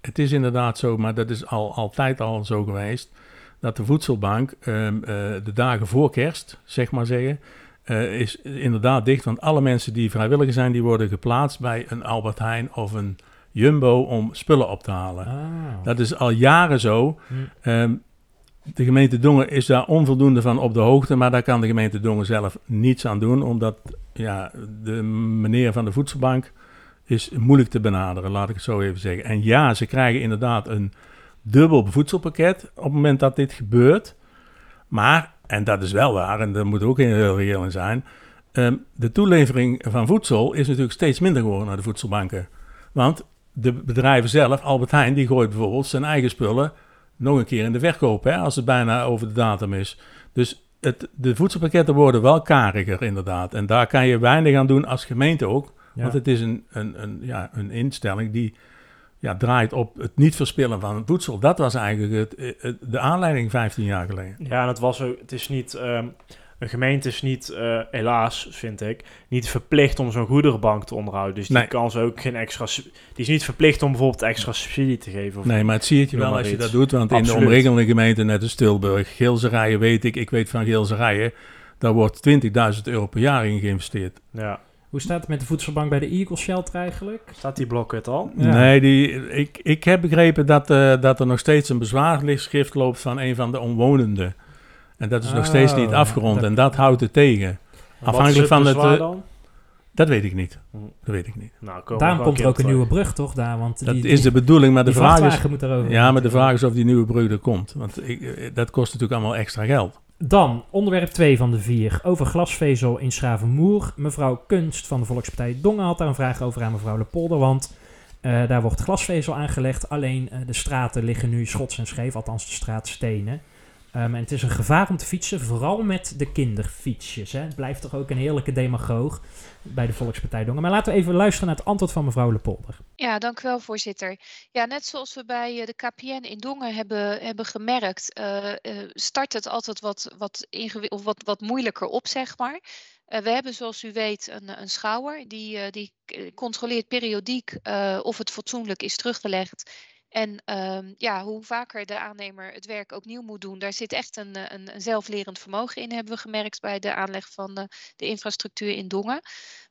Speaker 6: het is inderdaad zo, maar dat is al, altijd al zo geweest, dat de voedselbank ehm, eh, de dagen voor kerst, zeg maar zeggen, eh, is inderdaad dicht. Want alle mensen die vrijwilliger zijn, die worden geplaatst bij een Albert Heijn of een Jumbo om spullen op te halen.
Speaker 4: Ah.
Speaker 6: Dat is al jaren zo.
Speaker 4: Hm.
Speaker 6: Ehm, de gemeente Dongen is daar onvoldoende van op de hoogte, maar daar kan de gemeente Dongen zelf niets aan doen, omdat ja, de meneer van de voedselbank is moeilijk te benaderen, laat ik het zo even zeggen. En ja, ze krijgen inderdaad een dubbel voedselpakket op het moment dat dit gebeurt. Maar, en dat is wel waar, en daar moet ook heel reëel in zijn, ehm, de toelevering van voedsel is natuurlijk steeds minder geworden naar de voedselbanken. Want de bedrijven zelf, Albert Heijn, die gooit bijvoorbeeld zijn eigen spullen nog een keer in de verkoop, hè, als het bijna over de datum is. Dus het, de voedselpakketten worden wel kariger, inderdaad. En daar kan je weinig aan doen als gemeente ook.
Speaker 4: Ja.
Speaker 6: Want het is een, een, een, ja, een instelling die ja, draait op het niet verspillen van voedsel. Dat was eigenlijk het, het- de aanleiding 15 jaar geleden.
Speaker 5: Ja, en het was het is niet, ehm, een gemeente is niet, eh, helaas vind ik, niet verplicht om zo'n goederenbank te onderhouden. Dus die
Speaker 6: Nee.
Speaker 5: kan ze ook geen extra, die is niet verplicht om bijvoorbeeld extra subsidie te geven. Of
Speaker 6: Nee, maar het zie je wel als je
Speaker 5: iets.
Speaker 6: dat doet. Want in de omringende gemeenten, net als Tilburg, Geelserijen weet ik, ik weet van Geelserijen, daar wordt 20.000 euro per jaar in geïnvesteerd.
Speaker 5: Ja.
Speaker 4: Hoe staat het met de voedselbank bij de Eagle Shelter eigenlijk?
Speaker 5: Staat die blokket al?
Speaker 4: Ja.
Speaker 6: Nee, die, ik, ik heb begrepen dat, eh, dat er nog steeds een bezwaarschrift loopt van een van de omwonenden. En dat is nog steeds niet
Speaker 4: Oh,
Speaker 6: afgerond
Speaker 4: dat-
Speaker 6: en dat houdt het tegen.
Speaker 5: Wat
Speaker 6: Afhankelijk
Speaker 5: is
Speaker 6: van het, eh,
Speaker 5: dan?
Speaker 6: Dat weet ik niet.
Speaker 5: Hm.
Speaker 6: Dat weet ik niet.
Speaker 5: Nou,
Speaker 4: Daarom komt er ook een nieuwe brug, toch? Daar, want
Speaker 6: Dat
Speaker 4: die,
Speaker 6: is de bedoeling, maar de vraag is... Ja, maar de vraag is of die nieuwe brug er komt. Want ik, eh, dat kost natuurlijk allemaal extra geld.
Speaker 4: Dan, onderwerp 2 van de vier. Over glasvezel in Schravenmoer. Mevrouw Kunst van de Volkspartij Dongen had daar een vraag over aan mevrouw Lepolder. Want eh, daar wordt glasvezel aangelegd. Alleen eh, de straten liggen nu schots en scheef. Althans, de straatstenen. Ehm, en het is een gevaar om te fietsen. Vooral met de kinderfietsjes. Hè. Het blijft toch ook een heerlijke demagoog bij de Volkspartij Dongen. Maar laten we even luisteren naar het antwoord van mevrouw Lepolder.
Speaker 8: Ja, dank u wel, voorzitter. Ja, net zoals we bij eh, de KPN in Dongen hebben, hebben gemerkt, eh, eh, start het altijd wat, wat, moeilijker op, zeg maar. We hebben, zoals u weet, een, een schouwer die, die controleert periodiek of het fatsoenlijk is teruggelegd. En ehm, ja, hoe vaker de aannemer het werk ook nieuw moet doen, daar zit echt een, eh, een, een zelflerend vermogen in, hebben we gemerkt bij de aanleg van eh, de infrastructuur in Dongen.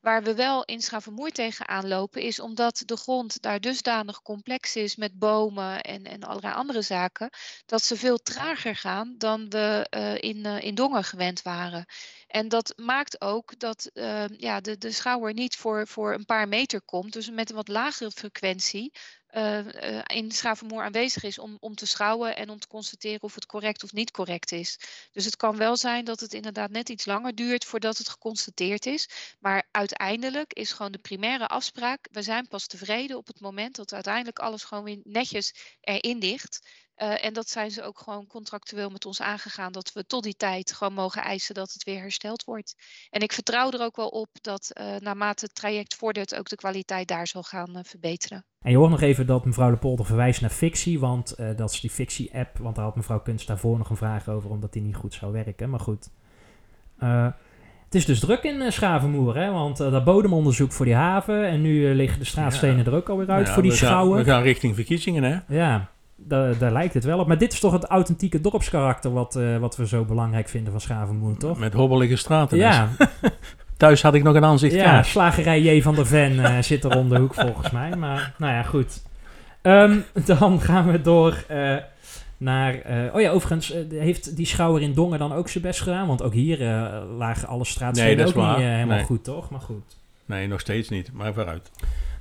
Speaker 8: Waar we wel in Schavenmoer tegenaan lopen, is omdat de grond daar dusdanig complex is met bomen en, en allerlei andere zaken, dat ze veel trager gaan dan we eh, in, in Dongen gewend waren. En dat maakt ook dat eh, ja, de, de schouwer niet voor, voor een paar meter komt, dus met een wat lagere frequentie eh, eh, in Schavenmoer aanwezig is om, om te schouwen en om te constateren of het correct of niet correct is. Dus het kan wel zijn dat het inderdaad net iets langer duurt voordat het geconstateerd is. Maar uiteindelijk is gewoon de primaire afspraak. We zijn pas tevreden op het moment dat uiteindelijk alles gewoon weer netjes erin ligt. Uh, en dat zijn ze ook gewoon contractueel met ons aangegaan, dat we tot die tijd gewoon mogen eisen dat het weer hersteld wordt. En ik vertrouw er ook wel op dat uh, naarmate het traject vordert, ook de kwaliteit daar zal gaan uh, verbeteren.
Speaker 4: En je hoort nog even dat mevrouw Lepolder verwijst naar fictie, want dat is die fictie-app, want daar had mevrouw Kunst daarvoor nog een vraag over, omdat die niet goed zou werken. Maar goed. Het is dus druk in Schavenmoer, hè? want uh, dat bodemonderzoek voor die haven en nu uh, liggen de straatstenen ja. er ook alweer uit ja, voor die
Speaker 6: we
Speaker 4: schouwen.
Speaker 6: Gaan, we gaan richting verkiezingen, hè?
Speaker 4: Ja, daar, daar lijkt het wel op. Maar dit is toch het authentieke dorpskarakter wat, wat we zo belangrijk vinden van Schavenmoer, toch?
Speaker 6: Met hobbelige straten.
Speaker 4: Ja. [laughs]
Speaker 6: Thuis had ik nog een aanzicht
Speaker 4: Ja, slagerij J van der Ven [laughs] zit er om de hoek volgens mij. Maar nou ja, goed. Um, dan gaan we door naar... Uh, oh ja, overigens heeft die schouwer in Dongen dan ook zijn best gedaan? Want ook hier lagen alle straatstenen
Speaker 6: nee,
Speaker 4: ook niet helemaal
Speaker 6: nee.
Speaker 4: goed, toch? Maar goed.
Speaker 6: Nee, nog steeds niet, maar vooruit.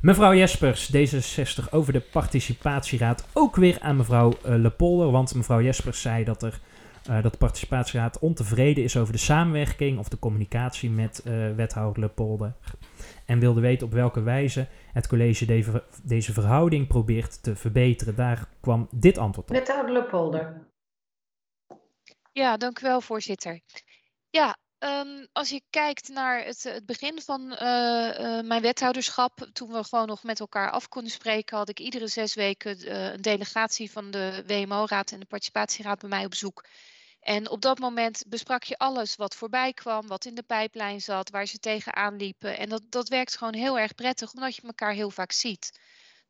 Speaker 4: Mevrouw Jespers, D66 over de participatieraad. Ook weer aan mevrouw Lepolder, want mevrouw Jespers zei dat, er, dat de participatieraad ontevreden is over de samenwerking of de communicatie met wethouder Lepolder. En wilde weten op welke wijze het college deze, deze verhouding probeert te verbeteren. Daar kwam dit antwoord op.
Speaker 2: Wethouder Lepolder.
Speaker 8: Ja, dank u wel, voorzitter. Ja, um, als je kijkt naar het, het begin van uh, uh, mijn wethouderschap, toen we gewoon nog met elkaar af konden spreken, had ik iedere zes weken een delegatie van de WMO-raad en de participatieraad bij mij op bezoek. En op dat moment besprak je alles wat voorbij kwam, wat in de pijplijn zat, waar ze tegenaan liepen. En dat, dat werkt gewoon heel erg prettig, omdat je elkaar heel vaak ziet.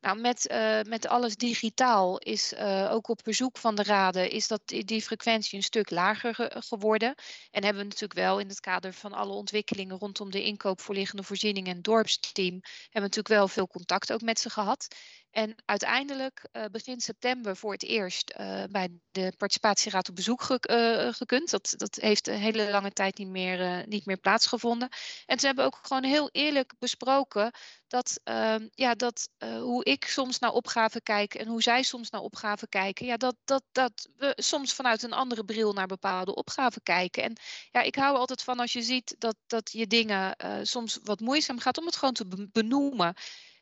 Speaker 8: Nou, met, uh, met alles digitaal is uh, ook op verzoek van de raden is dat die, frequentie een stuk lager ge geworden. En hebben we natuurlijk wel in het kader van alle ontwikkelingen rondom de inkoop voor liggende voorzieningen en dorpsteam, hebben we natuurlijk wel veel contact ook met ze gehad. En uiteindelijk uh, begin september voor het eerst bij de participatieraad op bezoek ge gekund. Dat, dat heeft een hele lange tijd niet meer, niet meer plaatsgevonden. En ze hebben ook gewoon heel eerlijk besproken dat, ehm, ja, dat hoe ik soms naar opgaven kijk en hoe zij soms naar opgaven kijken, ja, dat, dat, dat we soms vanuit een andere bril naar bepaalde opgaven kijken. En ja, ik hou altijd van als je ziet dat, dat je dingen soms wat moeizaam gaat om het gewoon te benoemen.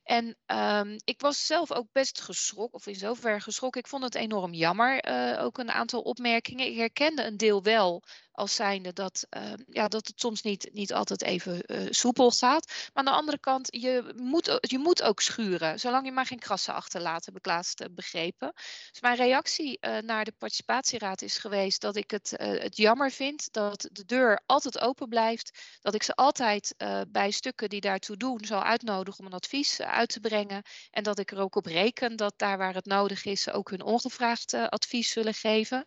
Speaker 8: En um, ik was zelf ook best geschrokken, of in zoverre geschrokken. Ik vond het enorm jammer, uh, ook een aantal opmerkingen. Ik herkende een deel wel als zijnde dat, uh, ja, dat het soms niet, niet altijd even uh, soepel gaat. Maar aan de andere kant, je moet, je moet ook schuren, zolang je maar geen krassen achterlaat, heb ik laatst begrepen. Dus mijn reactie naar de participatieraad is geweest dat ik het, het jammer vind dat de deur altijd open blijft. Dat ik ze altijd bij stukken die daartoe doen zal uitnodigen om een advies uit te brengen. En dat ik er ook op reken dat daar waar het nodig is ook hun ongevraagd advies zullen geven.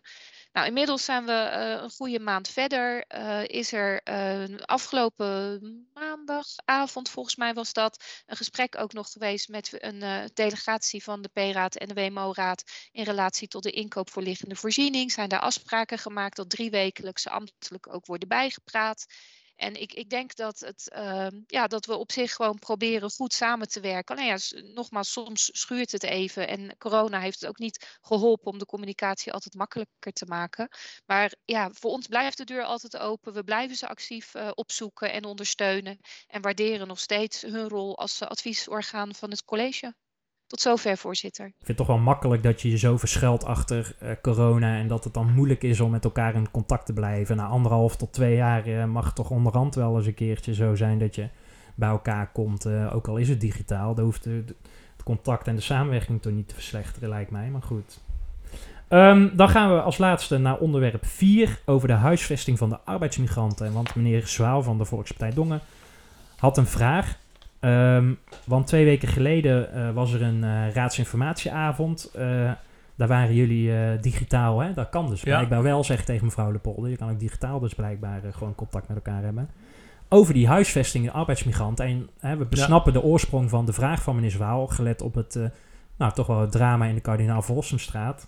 Speaker 8: Nou, inmiddels zijn we uh, een goede maand verder. Uh, is er uh, afgelopen maandagavond, volgens mij was dat, een gesprek ook nog geweest met een delegatie van de P-raad en de WMO-raad in relatie tot de inkoop voor liggende voorziening. Zijn daar afspraken gemaakt dat drie wekelijkse ambtelijk ook worden bijgepraat. En ik, ik denk dat, het, uh, ja, dat we op zich gewoon proberen goed samen te werken. Alleen ja, nogmaals, soms schuurt het even. En corona heeft het ook niet geholpen om de communicatie altijd makkelijker te maken. Maar ja, voor ons blijft de deur altijd open. We blijven ze actief uh, opzoeken en ondersteunen. En waarderen nog steeds hun rol als uh, adviesorgaan van het college. Tot zover, voorzitter.
Speaker 4: Ik vind het toch wel makkelijk dat je je zo verschuilt achter uh, corona en dat het dan moeilijk is om met elkaar in contact te blijven. Na anderhalf tot twee jaar uh, mag het toch onderhand wel eens een keertje zo zijn dat je bij elkaar komt. Uh, ook al is het digitaal, dan hoeft het contact en de samenwerking toch niet te verslechteren, lijkt mij. Maar goed. Um, dan gaan we als laatste naar onderwerp 4 over de huisvesting van de arbeidsmigranten. Want meneer Zwaal van de Volkspartij Dongen had een vraag. Um, want twee weken geleden uh, was er een uh, raadsinformatieavond. Uh, daar waren jullie digitaal, hè? Dat kan dus ja. blijkbaar wel, zegt tegen mevrouw Lepolder. Je kan ook digitaal dus blijkbaar gewoon contact met elkaar hebben. Over die huisvesting en arbeidsmigranten. En hè, we besnappen ja. de oorsprong van de vraag van meneer Zwaal, gelet op het, nou, toch wel het drama in de Kardinaal Verlossenstraat.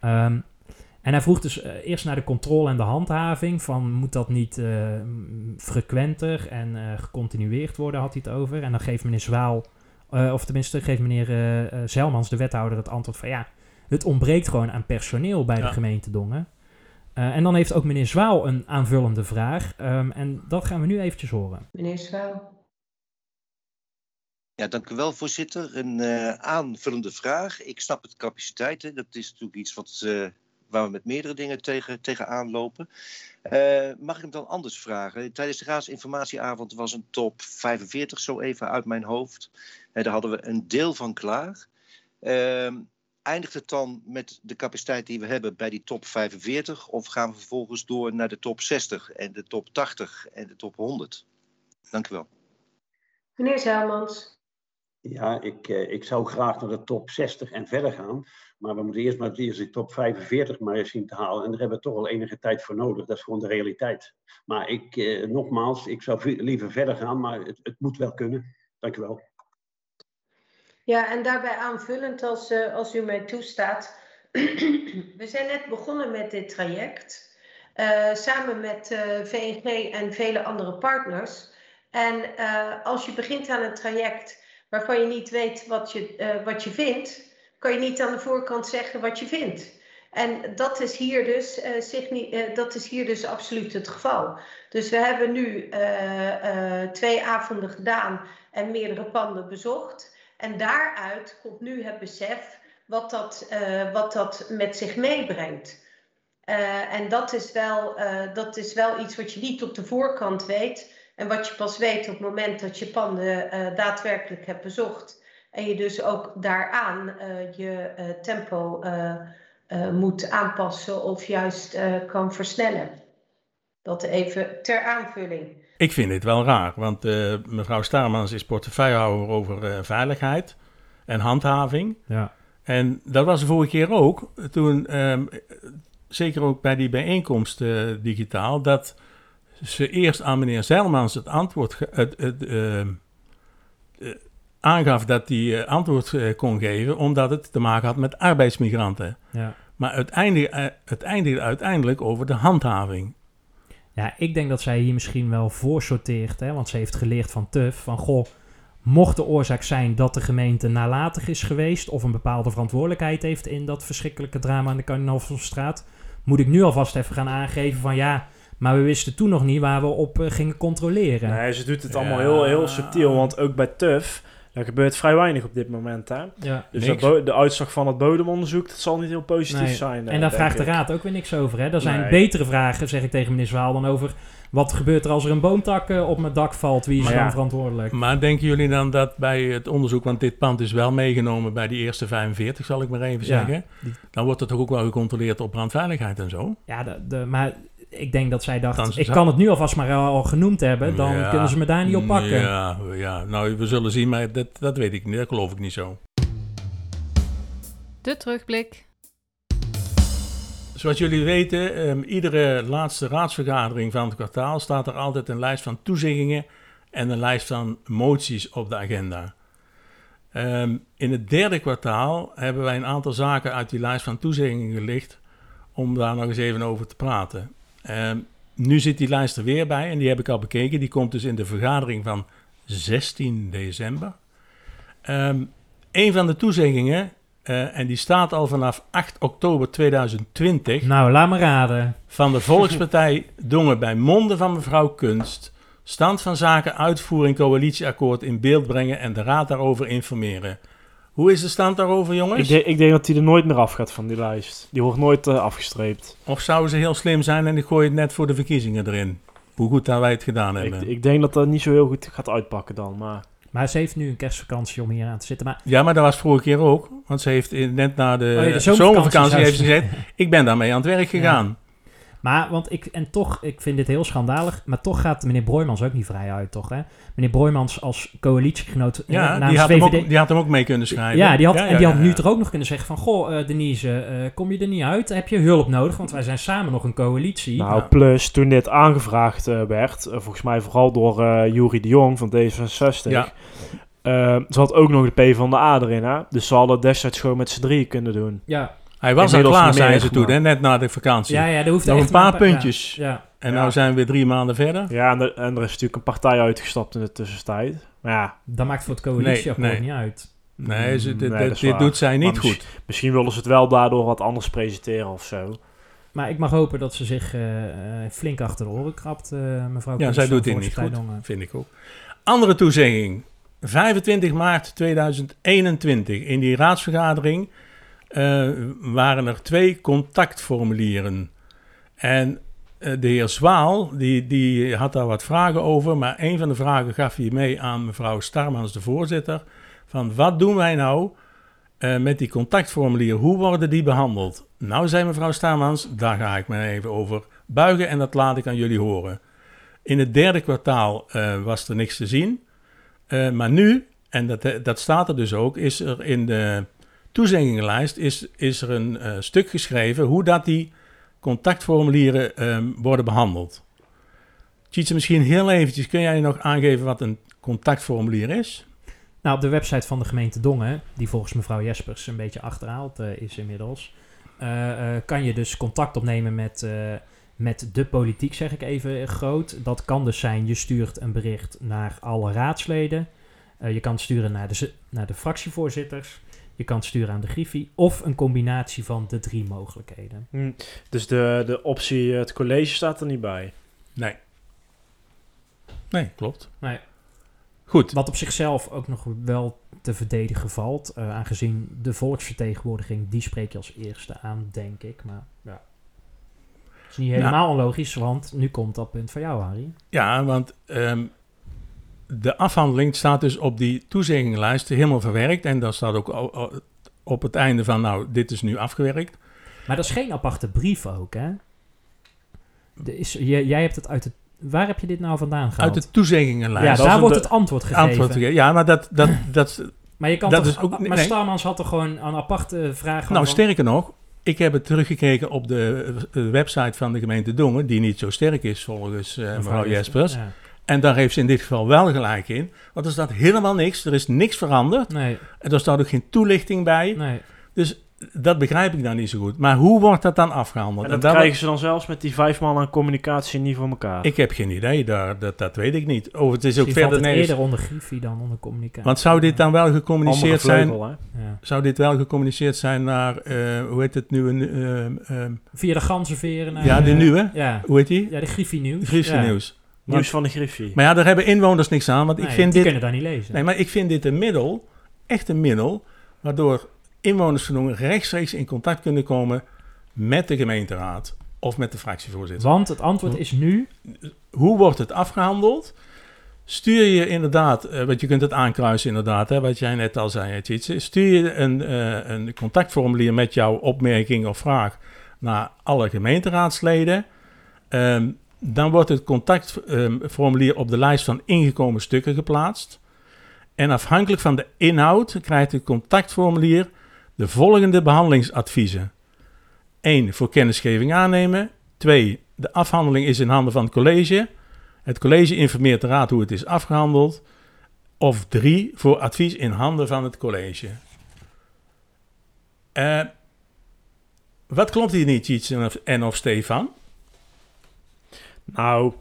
Speaker 4: Um, en hij vroeg dus uh, eerst naar de controle en de handhaving. Van moet dat niet uh, frequenter en uh, gecontinueerd worden, had hij het over. En dan geeft meneer Zwaal, of tenminste geeft meneer Zelmans, de wethouder, het antwoord van ja, het ontbreekt gewoon aan personeel bij ja. de gemeente Dongen. en dan heeft ook meneer Zwaal een aanvullende vraag. Um, en dat gaan we nu eventjes horen.
Speaker 2: Meneer Zwaal.
Speaker 9: Ja, dank u wel, voorzitter. Een uh, aanvullende vraag. Ik snap het capaciteiten. Dat is natuurlijk iets wat, uh, waar we met meerdere dingen tegen, tegenaan lopen. Uh, mag ik hem dan anders vragen? Tijdens de raadsinformatieavond was een top 45 zo even uit mijn hoofd. daar hadden we een deel van klaar. Ehm, eindigt het dan met de capaciteit die we hebben bij die top 45? Of gaan we vervolgens door naar de top 60 en de top 80 en de top 100? Dank u wel.
Speaker 2: Meneer Zijlmans.
Speaker 10: Ja, ik, eh, ik zou graag naar de top 60 en verder gaan. Maar we moeten eerst maar eerst top 45 maar eens zien te halen. En daar hebben we toch al enige tijd voor nodig. Dat is gewoon de realiteit. Maar ik, eh, nogmaals, ik zou liever verder gaan, maar het, het moet wel kunnen. Dank u wel.
Speaker 2: Ja, en daarbij aanvullend, als, uh, als u mij toestaat. [clears throat] we zijn net begonnen met dit traject. Uh, samen met uh, VNG en vele andere partners. En als je begint aan een traject waarvan je niet weet wat je, wat je vindt, kan je niet aan de voorkant zeggen wat je vindt. En dat is hier dus, uh, dat is hier dus absoluut het geval. Dus we hebben nu uh, twee avonden gedaan en meerdere panden bezocht. En daaruit komt nu het besef wat dat, wat dat met zich meebrengt. en dat is, wel, dat is wel iets wat je niet op de voorkant weet. En wat je pas weet op het moment dat je panden daadwerkelijk hebt bezocht. En je dus ook daaraan uh, je uh, tempo uh, moet aanpassen of juist kan versnellen. Dat even ter aanvulling.
Speaker 6: Ik vind dit wel raar, want mevrouw Starmans is portefeuillehouder over veiligheid en handhaving.
Speaker 4: Ja.
Speaker 6: En dat was de vorige keer ook, toen, um, zeker ook bij die bijeenkomst digitaal, dat ze eerst aan meneer Zeilmans het antwoord, het, het, ehm, aangaf dat hij uh, antwoord uh, kon geven, omdat het te maken had met arbeidsmigranten.
Speaker 4: Ja.
Speaker 6: Maar het eindigde, het eindigde uiteindelijk over de handhaving.
Speaker 4: Ja, ik denk dat zij hier misschien wel voor sorteert, hè, want ze heeft geleerd van TUF, van goh, mocht de oorzaak zijn dat de gemeente nalatig is geweest of een bepaalde verantwoordelijkheid heeft in dat verschrikkelijke drama aan de Kardinalstraat, moet ik nu alvast even gaan aangeven van ja, maar we wisten toen nog niet waar we op uh, gingen controleren.
Speaker 5: Nee, ze doet het allemaal heel, heel subtiel, want ook bij TUF er gebeurt vrij weinig op dit moment. Hè?
Speaker 4: Ja,
Speaker 5: dus de uitslag van het bodemonderzoek dat zal niet heel positief
Speaker 4: nee.
Speaker 5: zijn.
Speaker 4: En daar vraagt de raad ook weer niks over. Hè? Er zijn nee. betere vragen, zeg ik tegen meneer Zwaal, dan over wat gebeurt er als er een boomtak uh, op mijn dak valt. Wie is maar dan ja. verantwoordelijk?
Speaker 6: Maar denken jullie dan dat bij het onderzoek, want dit pand is wel meegenomen bij die eerste 45, zal ik maar even
Speaker 4: Ja,
Speaker 6: zeggen. Dan wordt het toch ook wel gecontroleerd op brandveiligheid en zo?
Speaker 4: Ja, de, de, maar ik denk dat zij dacht, ik kan het nu alvast maar al genoemd hebben. Dan
Speaker 6: Ja.
Speaker 4: kunnen ze me daar niet op pakken.
Speaker 6: Ja, ja, nou we zullen zien, maar dat, dat weet ik niet, dat geloof ik niet zo.
Speaker 1: De terugblik.
Speaker 6: Zoals jullie weten, ehm, iedere laatste raadsvergadering van het kwartaal staat er altijd een lijst van toezeggingen en een lijst van moties op de agenda. Ehm, in het derde kwartaal hebben wij een aantal zaken uit die lijst van toezeggingen gelicht om daar nog eens even over te praten. Ehm, nu zit die lijst er weer bij en die heb ik al bekeken. Die komt dus in de vergadering van 16 december. Ehm een van de toezeggingen, eh, en die staat al vanaf 8 oktober 2020
Speaker 4: Nou, laat me raden.
Speaker 6: van de [laughs] Volkspartij Dongen bij monden van mevrouw Kunst. Stand van zaken uitvoering coalitieakkoord in beeld brengen en de raad daarover informeren. Hoe is de stand daarover, jongens?
Speaker 5: Ik, denk- ik denk dat hij er nooit meer af gaat van die lijst. Die wordt nooit eh, afgestreept.
Speaker 6: Of zouden ze heel slim zijn en ik gooi het net voor de verkiezingen erin? Hoe goed dat wij het gedaan
Speaker 5: Ik,
Speaker 6: hebben.
Speaker 5: ik denk dat dat niet zo heel goed gaat uitpakken dan. Maar
Speaker 4: Maar ze heeft nu een kerstvakantie om hier aan te zitten. Maar
Speaker 6: Ja, maar dat was vorige keer ook. Want ze heeft in- net na de,
Speaker 4: Oh ja, de
Speaker 6: zomervakantie,
Speaker 4: zomervakantie
Speaker 6: heeft ze gezegd... ik ben daarmee aan het werk gegaan.
Speaker 4: Maar, want ik, en toch, ik vind dit heel schandalig, maar toch gaat meneer Broijmans ook niet vrij uit, toch? Hè? Meneer Broijmans als coalitiegenoot eh,
Speaker 6: Ja,
Speaker 4: namens
Speaker 6: die had, hem
Speaker 4: VVD
Speaker 6: ook, die had hem ook mee kunnen schrijven.
Speaker 4: Ja, die had, en die had
Speaker 6: ja,
Speaker 4: nu toch ook nog kunnen zeggen van... Goh, eh, Denise, eh, kom je er niet uit? Heb je hulp nodig? Want wij zijn samen nog een coalitie.
Speaker 5: nou, plus toen dit aangevraagd werd, volgens mij vooral door eh Jury de Jong van D66,
Speaker 6: Ja.
Speaker 5: eh, zat ook nog de P van de A erin. Hè? Dus ze hadden het destijds gewoon met z'n drieën kunnen doen.
Speaker 4: Ja,
Speaker 6: Hij was al klaar, zijn ze toen, hè, net na de vakantie.
Speaker 4: ja, ja, er hoeft
Speaker 6: Nog
Speaker 4: echt
Speaker 6: een paar puntjes.
Speaker 4: Ja,
Speaker 6: En
Speaker 5: Ja.
Speaker 6: nou zijn we weer drie maanden verder.
Speaker 5: Ja, en er, en er is natuurlijk een partij uitgestapt in de tussentijd. Maar ja,
Speaker 4: dat maakt voor het coalitieakkoord
Speaker 6: Nee, nee.
Speaker 4: niet uit.
Speaker 6: Nee, ze, dit,
Speaker 5: Nee,
Speaker 6: dit-
Speaker 5: dat
Speaker 6: doet zij niet
Speaker 5: Maar
Speaker 6: goed.
Speaker 5: misschien willen ze het wel daardoor wat anders presenteren of zo.
Speaker 4: Maar ik mag hopen dat ze zich eh, eh, flink achter de oren krabt, eh, mevrouw
Speaker 6: Ja, zij doet dit niet goed,
Speaker 4: Dongen.
Speaker 6: vind ik ook. Andere toezegging. 25 maart 2021 in die raadsvergadering eh, waren er twee contactformulieren. En eh, de heer Zwaal, die, die had daar wat vragen over, maar een van de vragen gaf hij mee aan mevrouw Starmans, de voorzitter, van wat doen wij nou eh, met die contactformulieren, hoe worden die behandeld? Nou, zei mevrouw Starmans, daar ga ik me even over buigen en dat laat ik aan jullie horen. In het derde kwartaal was er niks te zien, maar nu, en dat, dat staat er dus ook, is er in de toezeggingenlijst is, is er een eh, stuk geschreven hoe dat die contactformulieren ehm, worden behandeld. Tjitse, misschien heel eventjes, kun jij nog aangeven wat een contactformulier is?
Speaker 4: Nou, op de website van de gemeente Dongen, die volgens mevrouw Jespers een beetje achterhaald eh, is inmiddels, eh, kan je dus contact opnemen met, met de politiek, zeg ik even groot. Dat kan dus zijn, je stuurt een bericht naar alle raadsleden. Je kan sturen naar de, naar de fractievoorzitters. Je kan het sturen aan de Griffie. Of een combinatie van de drie mogelijkheden.
Speaker 5: Hm, Dus de, de optie eh, het college staat er niet bij.
Speaker 6: Nee. Nee, klopt.
Speaker 4: Nee.
Speaker 6: Goed.
Speaker 4: Wat op zichzelf ook nog wel te verdedigen valt. eh, aangezien de volksvertegenwoordiging, die spreek je als eerste aan, denk ik. Maar ja. Het is niet
Speaker 6: Nou.
Speaker 4: helemaal onlogisch, want nu komt dat punt van jou, Harry.
Speaker 6: Ja, want ehm, de afhandeling staat dus op die toezeggingenlijst helemaal verwerkt. En dan staat ook op het einde van, nou, dit is nu afgewerkt.
Speaker 4: Maar dat is geen aparte brief ook, hè? De is, jij, jij hebt het uit het... Waar heb je dit nou vandaan gehaald?
Speaker 6: Uit de toezeggingenlijst.
Speaker 4: Ja, daar wordt
Speaker 6: de-
Speaker 4: het antwoord gegeven.
Speaker 6: Antwoord gegeven. Ja, maar dat... dat, [clears throat] dat
Speaker 4: Maar je kan
Speaker 6: dat
Speaker 4: toch...
Speaker 6: is ook-
Speaker 4: maar
Speaker 6: nee.
Speaker 4: Starmans had toch gewoon een aparte vraag...
Speaker 6: Nou,
Speaker 4: van-
Speaker 6: sterker nog, ik heb het teruggekeken op de, website van de gemeente Dongen, die niet zo sterk is volgens eh, mevrouw Jespers.
Speaker 4: Ja.
Speaker 6: En daar heeft ze in dit geval wel gelijk in, want er staat helemaal niks, er is niks veranderd.
Speaker 4: Nee.
Speaker 6: En er staat ook geen toelichting bij.
Speaker 4: Nee.
Speaker 6: Dus dat begrijp ik dan niet zo goed. Maar hoe wordt dat dan afgehandeld?
Speaker 5: En dat krijgen ze dan zelfs met die vijf man aan communicatie niet voor elkaar.
Speaker 6: Ik heb geen idee, daar, dat, dat weet ik niet. Of het is ook verder
Speaker 4: het eerder onder Griffie dan onder communicatie.
Speaker 6: Want zou dit dan wel gecommuniceerd zijn?
Speaker 4: Ja.
Speaker 6: Zou dit wel gecommuniceerd zijn naar, eh, hoe heet het nu? Een, ehm, ehm,
Speaker 4: Via de ganzenveren
Speaker 6: ja, de nieuwe.
Speaker 4: Ja.
Speaker 6: Hoe heet die?
Speaker 4: Ja, de Griffie Nieuws.
Speaker 6: Griffie
Speaker 4: Ja.
Speaker 6: Nieuws.
Speaker 5: Van de Griffie.
Speaker 6: Maar ja, daar hebben inwoners niks aan. Want ik vind
Speaker 4: die
Speaker 6: dit.
Speaker 4: kunnen daar niet lezen.
Speaker 6: Nee, maar ik vind dit een middel, echt een middel, waardoor inwoners van rechtstreeks in contact kunnen komen met de gemeenteraad of met de fractievoorzitter.
Speaker 4: Want het antwoord is nu...
Speaker 6: Hoe wordt het afgehandeld? Stuur je inderdaad, eh, want je kunt het aankruisen inderdaad, hè, wat jij net al zei, Tjitse. Stuur je een, eh, een contactformulier met jouw opmerking of vraag naar alle gemeenteraadsleden. Ehm, dan wordt het contactformulier op de lijst van ingekomen stukken geplaatst. En afhankelijk van de inhoud krijgt het contactformulier de volgende behandelingsadviezen. 1. Voor kennisgeving aannemen. 2. De afhandeling is in handen van het college. Het college informeert de raad hoe het is afgehandeld. Of 3. Voor advies in handen van het college. Eh, wat klopt hier niet, of, en of Stefan?
Speaker 5: Nou,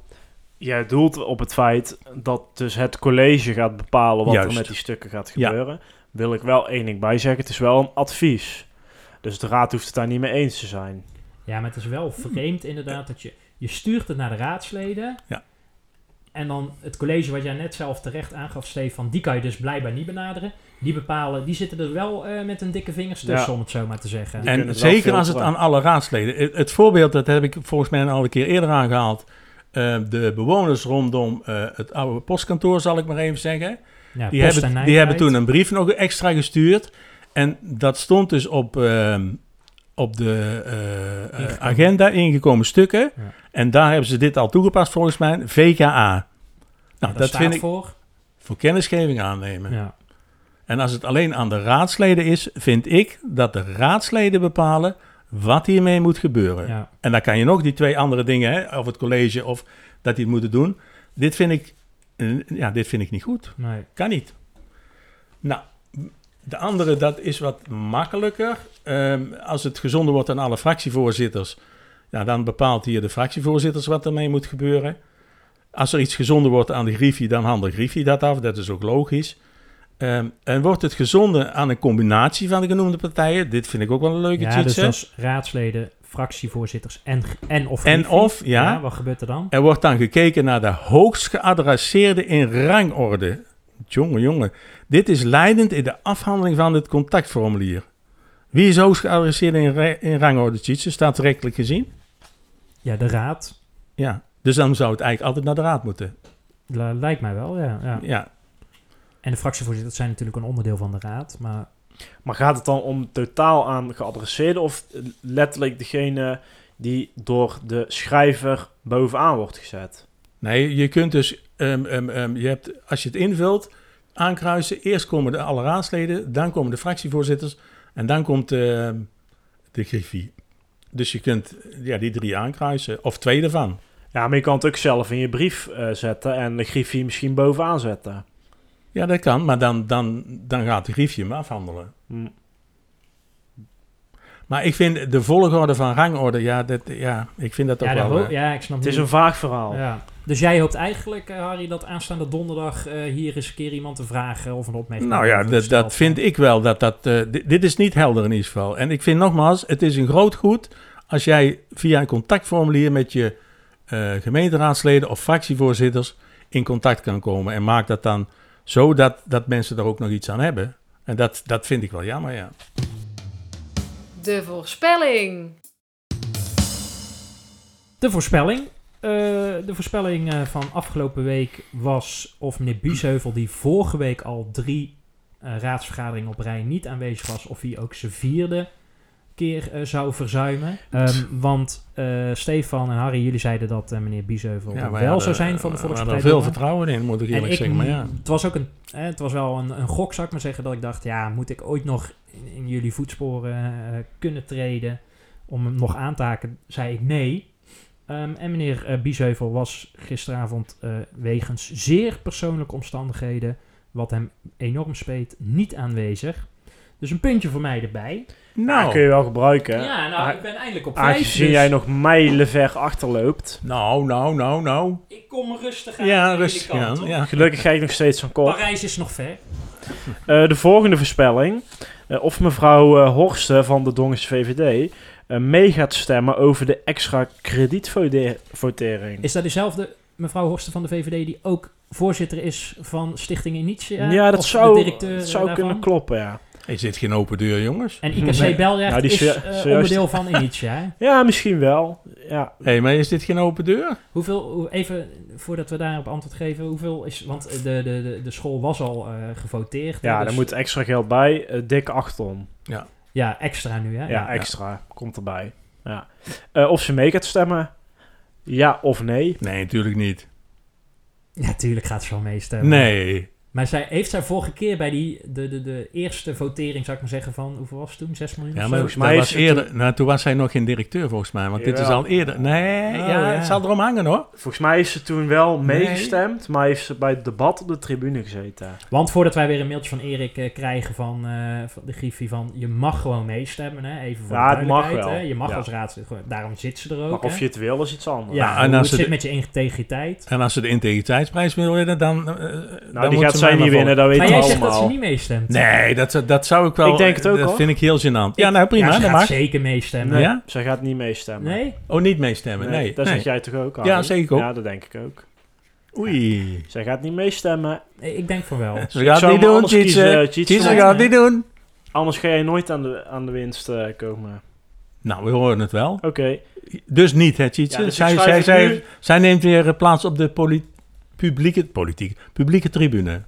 Speaker 5: jij doelt op het feit dat dus het college gaat bepalen wat
Speaker 6: Juist.
Speaker 5: er met die stukken gaat
Speaker 6: Ja.
Speaker 5: gebeuren. Wil ik wel één ding bij zeggen, het is wel een advies. Dus de raad hoeft het daar niet mee eens te zijn.
Speaker 4: Ja, maar het is wel vreemd inderdaad dat je... Je stuurt het naar de raadsleden.
Speaker 6: Ja.
Speaker 4: En dan het college wat jij net zelf terecht aangaf, Stefan... Die kan je dus blijkbaar niet benaderen. Die bepalen... Die zitten er wel eh, met een dikke vingers tussen,
Speaker 5: Ja.
Speaker 4: om het zo maar te zeggen.
Speaker 5: Die kunnen
Speaker 6: En zeker als het aan alle raadsleden. Het, het voorbeeld, dat heb ik volgens mij al een keer eerder aangehaald. Eh, de bewoners rondom eh, het oude postkantoor, zal ik maar even zeggen.
Speaker 4: Ja,
Speaker 6: Die, hebben,
Speaker 4: en
Speaker 6: die hebben toen een brief nog extra gestuurd. En dat stond dus op, ehm, op de eh, eh,
Speaker 4: Ingekomen.
Speaker 6: agenda, ingekomen stukken.
Speaker 4: Ja.
Speaker 6: En daar hebben ze dit al toegepast volgens mij. VKA. Nou, dat vind ik
Speaker 4: voor.
Speaker 6: voor kennisgeving aannemen.
Speaker 4: Ja.
Speaker 6: En als het alleen aan de raadsleden is, vind ik dat de raadsleden bepalen wat hiermee moet gebeuren.
Speaker 4: Ja.
Speaker 6: En dan kan je nog die twee andere dingen, hè, of het college of dat die het moeten doen. Dit vind ik, eh, ja, dit vind ik niet goed.
Speaker 4: Nee.
Speaker 6: Kan niet. Nou, de andere, dat is wat makkelijker. Ehm, als het gezonden wordt aan alle fractievoorzitters, ja, dan bepaalt hier de fractievoorzitters wat ermee moet gebeuren. Als er iets gezonden wordt aan de Griffie, dan handelt Griffie dat af. Dat is ook logisch. Ehm, en wordt het gezonden aan een combinatie van de genoemde partijen? Dit vind ik ook wel een leuke
Speaker 4: Ja, dus als raadsleden, fractievoorzitters en, en of
Speaker 6: En
Speaker 4: Griffie.
Speaker 6: of, ja.
Speaker 4: Wat gebeurt er dan?
Speaker 6: Er wordt dan gekeken naar de hoogst geadresseerde in rangorde. Jongen, jongen. Dit is leidend in de afhandeling van het contactformulier. Wie is hoogst geadresseerd in, in rangorde Tjitse? Staat rechtelijk gezien?
Speaker 4: Ja, de raad.
Speaker 6: Ja. Dus dan zou het eigenlijk altijd naar de raad moeten.
Speaker 4: Lijkt mij wel, ja, ja.
Speaker 6: Ja.
Speaker 4: En de fractievoorzitters zijn natuurlijk een onderdeel van de raad. Maar
Speaker 5: Maar gaat het dan om totaal aan geadresseerden of letterlijk degene die door de schrijver bovenaan wordt gezet?
Speaker 6: Nee, je kunt dus, ehm, ehm, ehm, je hebt, als je het invult, aankruisen. Eerst komen de alle raadsleden, dan komen de fractievoorzitters en dan komt ehm, de griffie. Dus je kunt ja, die drie aankruisen, of twee ervan.
Speaker 5: Ja, maar je kan het ook zelf in je brief eh, zetten en de griffie misschien bovenaan zetten.
Speaker 6: Ja, dat kan, maar dan, dan, dan gaat de griffie hem afhandelen.
Speaker 5: Hm.
Speaker 6: Maar ik vind de volgorde van rangorde, ja, dat, ja ik vind dat toch
Speaker 4: ja,
Speaker 6: wel...
Speaker 4: ho-
Speaker 6: eh,
Speaker 4: ja, ik snap
Speaker 5: Het is een vaag verhaal.
Speaker 4: Ja. Dus jij hoopt eigenlijk, eh, Harry, dat aanstaande donderdag eh, hier eens een keer iemand te vragen of een opmerking
Speaker 6: Nou ja, dat, vind ik wel. Dat, dat, eh, dit, dit is niet helder in ieder geval. En ik vind nogmaals, het is een groot goed als jij via een contactformulier met je eh, gemeenteraadsleden of fractievoorzitters in contact kan komen. En maak dat dan zo dat, dat mensen daar ook nog iets aan hebben. En dat, dat vind ik wel jammer, ja.
Speaker 1: De voorspelling.
Speaker 4: De voorspelling. Eh, de voorspelling eh, van afgelopen week was of meneer Biesheuvel, die vorige week al drie eh, raadsvergaderingen op rij niet aanwezig was, of hij ook zijn vierde keer zou verzuimen. Ehm, want Stefan en Harry, jullie zeiden dat meneer Biesheuvel
Speaker 6: ja
Speaker 4: er wel
Speaker 6: hadden-
Speaker 4: zou zijn van de
Speaker 6: we hadden
Speaker 4: Volkspartij.
Speaker 6: er veel vertrouwen in, moet ik eerlijk
Speaker 4: ik,
Speaker 6: zeggen. Maar ja.
Speaker 4: het was ook een, eh, het was wel een, een gok, zou ik maar zeggen, dat ik dacht, ja, moet ik ooit nog in, in jullie voetsporen kunnen treden om hem nog aan te haken? Zei ik nee. Ehm, en meneer eh Biesheuvel was gisteravond eh, wegens zeer persoonlijke omstandigheden, wat hem enorm speet, niet aanwezig. Dus een puntje voor mij erbij.
Speaker 5: Nou, kun je wel gebruiken.
Speaker 4: Ja, nou, ik ben eindelijk op vijf.
Speaker 5: Aangezien
Speaker 4: dus
Speaker 5: jij nog mijlenver achterloopt.
Speaker 6: Nou, nou, nou, nou.
Speaker 4: Ik kom rustig aan.
Speaker 6: Ja, rustig
Speaker 4: kant,
Speaker 6: aan, ja.
Speaker 5: Gelukkig ga ik nog steeds van kop.
Speaker 4: Parijs is nog ver.
Speaker 5: Eh, de volgende voorspelling. eh, of mevrouw Horsten van de Dongense VVD mee gaat stemmen over de extra kredietvotering.
Speaker 4: Is dat dezelfde mevrouw Horsten van de VVD die ook voorzitter is van Stichting Initia?
Speaker 5: ja, dat
Speaker 4: Of
Speaker 5: zou, dat zou kunnen kloppen, ja.
Speaker 6: Is dit geen open deur, jongens?
Speaker 4: En [laughs] IKC
Speaker 5: Nee.
Speaker 4: Belrecht
Speaker 5: Nou, die
Speaker 4: is
Speaker 5: is
Speaker 4: eh, onderdeel van Initia. hè? [laughs]
Speaker 5: Ja, misschien wel. Ja.
Speaker 6: Hé, maar is dit geen open deur?
Speaker 4: Hoeveel, hoe- even voordat we daarop antwoord geven, hoeveel is, want de, de, de, de school was al eh, gevoteerd.
Speaker 5: Ja,
Speaker 4: dus-
Speaker 5: daar moet extra geld bij. eh dik 8 ton.
Speaker 6: Ja.
Speaker 4: Ja, extra nu hè?
Speaker 5: Ja, extra. Komt erbij. Ja. Eh, of ze mee gaat stemmen. Ja of nee.
Speaker 6: Nee, natuurlijk niet.
Speaker 4: Ja, tuurlijk gaat ze wel meestemmen.
Speaker 6: Nee.
Speaker 4: Maar zij, heeft zij vorige keer bij die, de, de, de eerste votering, zou ik maar zeggen, van hoeveel was het toen? 6 miljoen?
Speaker 6: Ja,
Speaker 4: of
Speaker 6: maar mij was eerder, nou, toen was hij nog geen directeur volgens mij, want dit is al eerder. Nee,
Speaker 5: Oh,
Speaker 6: ja,
Speaker 5: ja.
Speaker 6: het zal erom hangen hoor.
Speaker 5: Volgens mij is ze toen wel
Speaker 6: Nee.
Speaker 5: meegestemd, maar heeft ze bij het debat op de tribune gezeten.
Speaker 4: Want voordat wij weer een mailtje van Erik eh, krijgen van, eh, van de Griffie van je mag gewoon meestemmen, hè? even voor
Speaker 5: Ja,
Speaker 4: de
Speaker 5: het mag wel.
Speaker 4: Hè? Je mag
Speaker 5: Ja.
Speaker 4: als raadslid, gewoon- daarom zit ze er ook.
Speaker 5: Maar of
Speaker 4: hè?
Speaker 5: je het wil, is iets anders.
Speaker 4: Ja,
Speaker 6: Nou,
Speaker 4: en
Speaker 6: als
Speaker 4: het
Speaker 6: ze
Speaker 4: zit
Speaker 6: de-
Speaker 4: met je integriteit.
Speaker 6: En als ze de integriteitsprijs willen winnen, dan. eh, dan
Speaker 5: die
Speaker 6: moet
Speaker 5: gaat
Speaker 6: ze
Speaker 5: zij niet winnen, dat weten
Speaker 4: Maar jij
Speaker 5: allemaal.
Speaker 4: zegt dat ze niet meestemt.
Speaker 6: Nee, dat, dat zou ik wel.
Speaker 5: Ik denk het ook,
Speaker 6: Dat
Speaker 5: hoor.
Speaker 6: vind ik heel gênant. Ja, nou prima,
Speaker 4: Ja, ze
Speaker 6: dat
Speaker 4: gaat
Speaker 6: mag.
Speaker 4: zeker meestemmen.
Speaker 5: Nee,
Speaker 6: Ja?
Speaker 5: zij gaat niet meestemmen.
Speaker 4: Nee?
Speaker 6: Oh, niet meestemmen. Nee.
Speaker 5: dat
Speaker 6: nee.
Speaker 5: zeg jij toch ook,
Speaker 6: Ja,
Speaker 5: Harry?
Speaker 6: zeker ook.
Speaker 5: Ja, dat denk ik ook.
Speaker 6: Oei.
Speaker 5: Zij gaat niet meestemmen.
Speaker 4: Nee, Ik denk van wel.
Speaker 6: Ze gaat niet doen, Tjitse.
Speaker 5: Tjitse.
Speaker 6: Tjitse gaat het niet doen.
Speaker 5: Anders ga je nooit aan de, aan de winst eh, komen.
Speaker 6: Nou, we horen het wel.
Speaker 5: Oké.
Speaker 6: Dus niet, hè, Tjitse?
Speaker 5: Ja, dus
Speaker 6: zij, zij, zij,
Speaker 5: nu.
Speaker 6: zij neemt weer eh, plaats op de publieke, politiek, publieke tribune.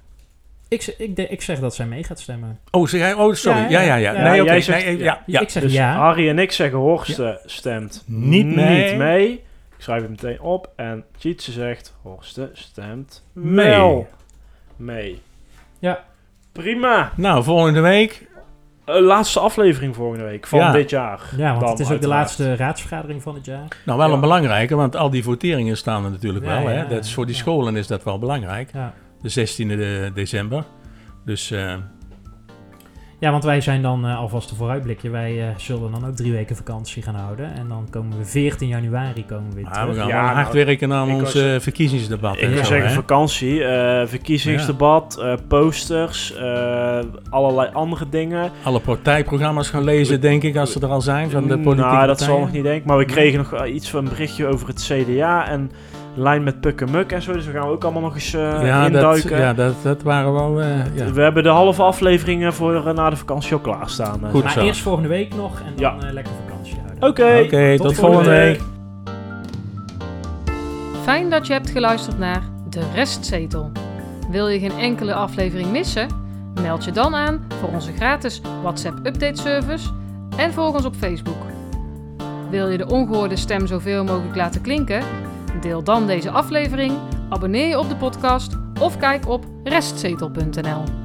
Speaker 4: Ik, ik, ik zeg dat zij mee gaat stemmen.
Speaker 6: Oh, zeg jij? Oh, sorry.
Speaker 4: Ja,
Speaker 6: Ja,
Speaker 4: ja,
Speaker 6: ja, ja.
Speaker 4: ja.
Speaker 6: Nee, oké.
Speaker 5: jij zegt-
Speaker 6: nee, ja, ja.
Speaker 4: Ik zeg
Speaker 5: Dus
Speaker 4: ja.
Speaker 5: Harry en ik zeggen Horsten stemt
Speaker 6: Niet mee.
Speaker 5: niet mee. Ik schrijf het meteen op. En Tjitse zegt Horsten stemt
Speaker 6: Mee.
Speaker 5: mee.
Speaker 4: Ja.
Speaker 5: Prima.
Speaker 6: Nou, volgende week.
Speaker 5: Eh, laatste aflevering volgende week van
Speaker 6: Ja.
Speaker 5: dit jaar.
Speaker 4: Ja, want
Speaker 5: Dan
Speaker 4: het is ook de laatste raadsvergadering van het jaar.
Speaker 6: Nou, wel
Speaker 5: Ja.
Speaker 6: een belangrijke, want al die voteringen staan er natuurlijk
Speaker 4: Ja,
Speaker 6: wel. Hè? dat is voor die
Speaker 4: ja.
Speaker 6: scholen is dat wel belangrijk.
Speaker 4: Ja.
Speaker 6: De 16e de- december. Dus eh,
Speaker 4: Ja, want wij zijn dan eh, alvast een vooruitblikje. Wij eh, zullen dan ook drie weken vakantie gaan houden. En dan komen we 14 januari komen we weer terug.
Speaker 6: we gaan
Speaker 5: Ja,
Speaker 6: wel
Speaker 5: nou,
Speaker 6: hard werken aan ons
Speaker 5: was-
Speaker 6: eh, verkiezingsdebat.
Speaker 5: Ik
Speaker 6: en
Speaker 5: wil
Speaker 6: zo,
Speaker 5: zeggen vakantie, eh, verkiezingsdebat, eh, posters, eh, allerlei andere dingen.
Speaker 6: Alle partijprogramma's gaan lezen, denk ik, als ze er al zijn van de politieke
Speaker 5: Nou, dat
Speaker 6: partijen.
Speaker 5: zal nog niet denk ik. Maar we kregen nog iets van een berichtje over het CDA. En lijn met Puk en Muk en zo. Dus we gaan ook allemaal nog eens eh,
Speaker 6: ja, dat,
Speaker 5: induiken.
Speaker 6: ja dat, dat waren wel... eh, ja.
Speaker 5: We hebben de halve afleveringen voor eh, na de vakantie ook klaarstaan.
Speaker 6: Goed
Speaker 4: Maar
Speaker 6: zo.
Speaker 4: eerst volgende week nog en dan
Speaker 5: Ja.
Speaker 4: eh, lekker vakantie houden.
Speaker 5: Oké,
Speaker 6: Oké, tot, volgende week.
Speaker 1: Fijn dat je hebt geluisterd naar De Restzetel. Wil je geen enkele aflevering missen? Meld je dan aan voor onze gratis WhatsApp update service en volg ons op Facebook. Wil je de ongehoorde stem zoveel mogelijk laten klinken? Deel dan deze aflevering, abonneer je op de podcast of kijk op restzetel.nl.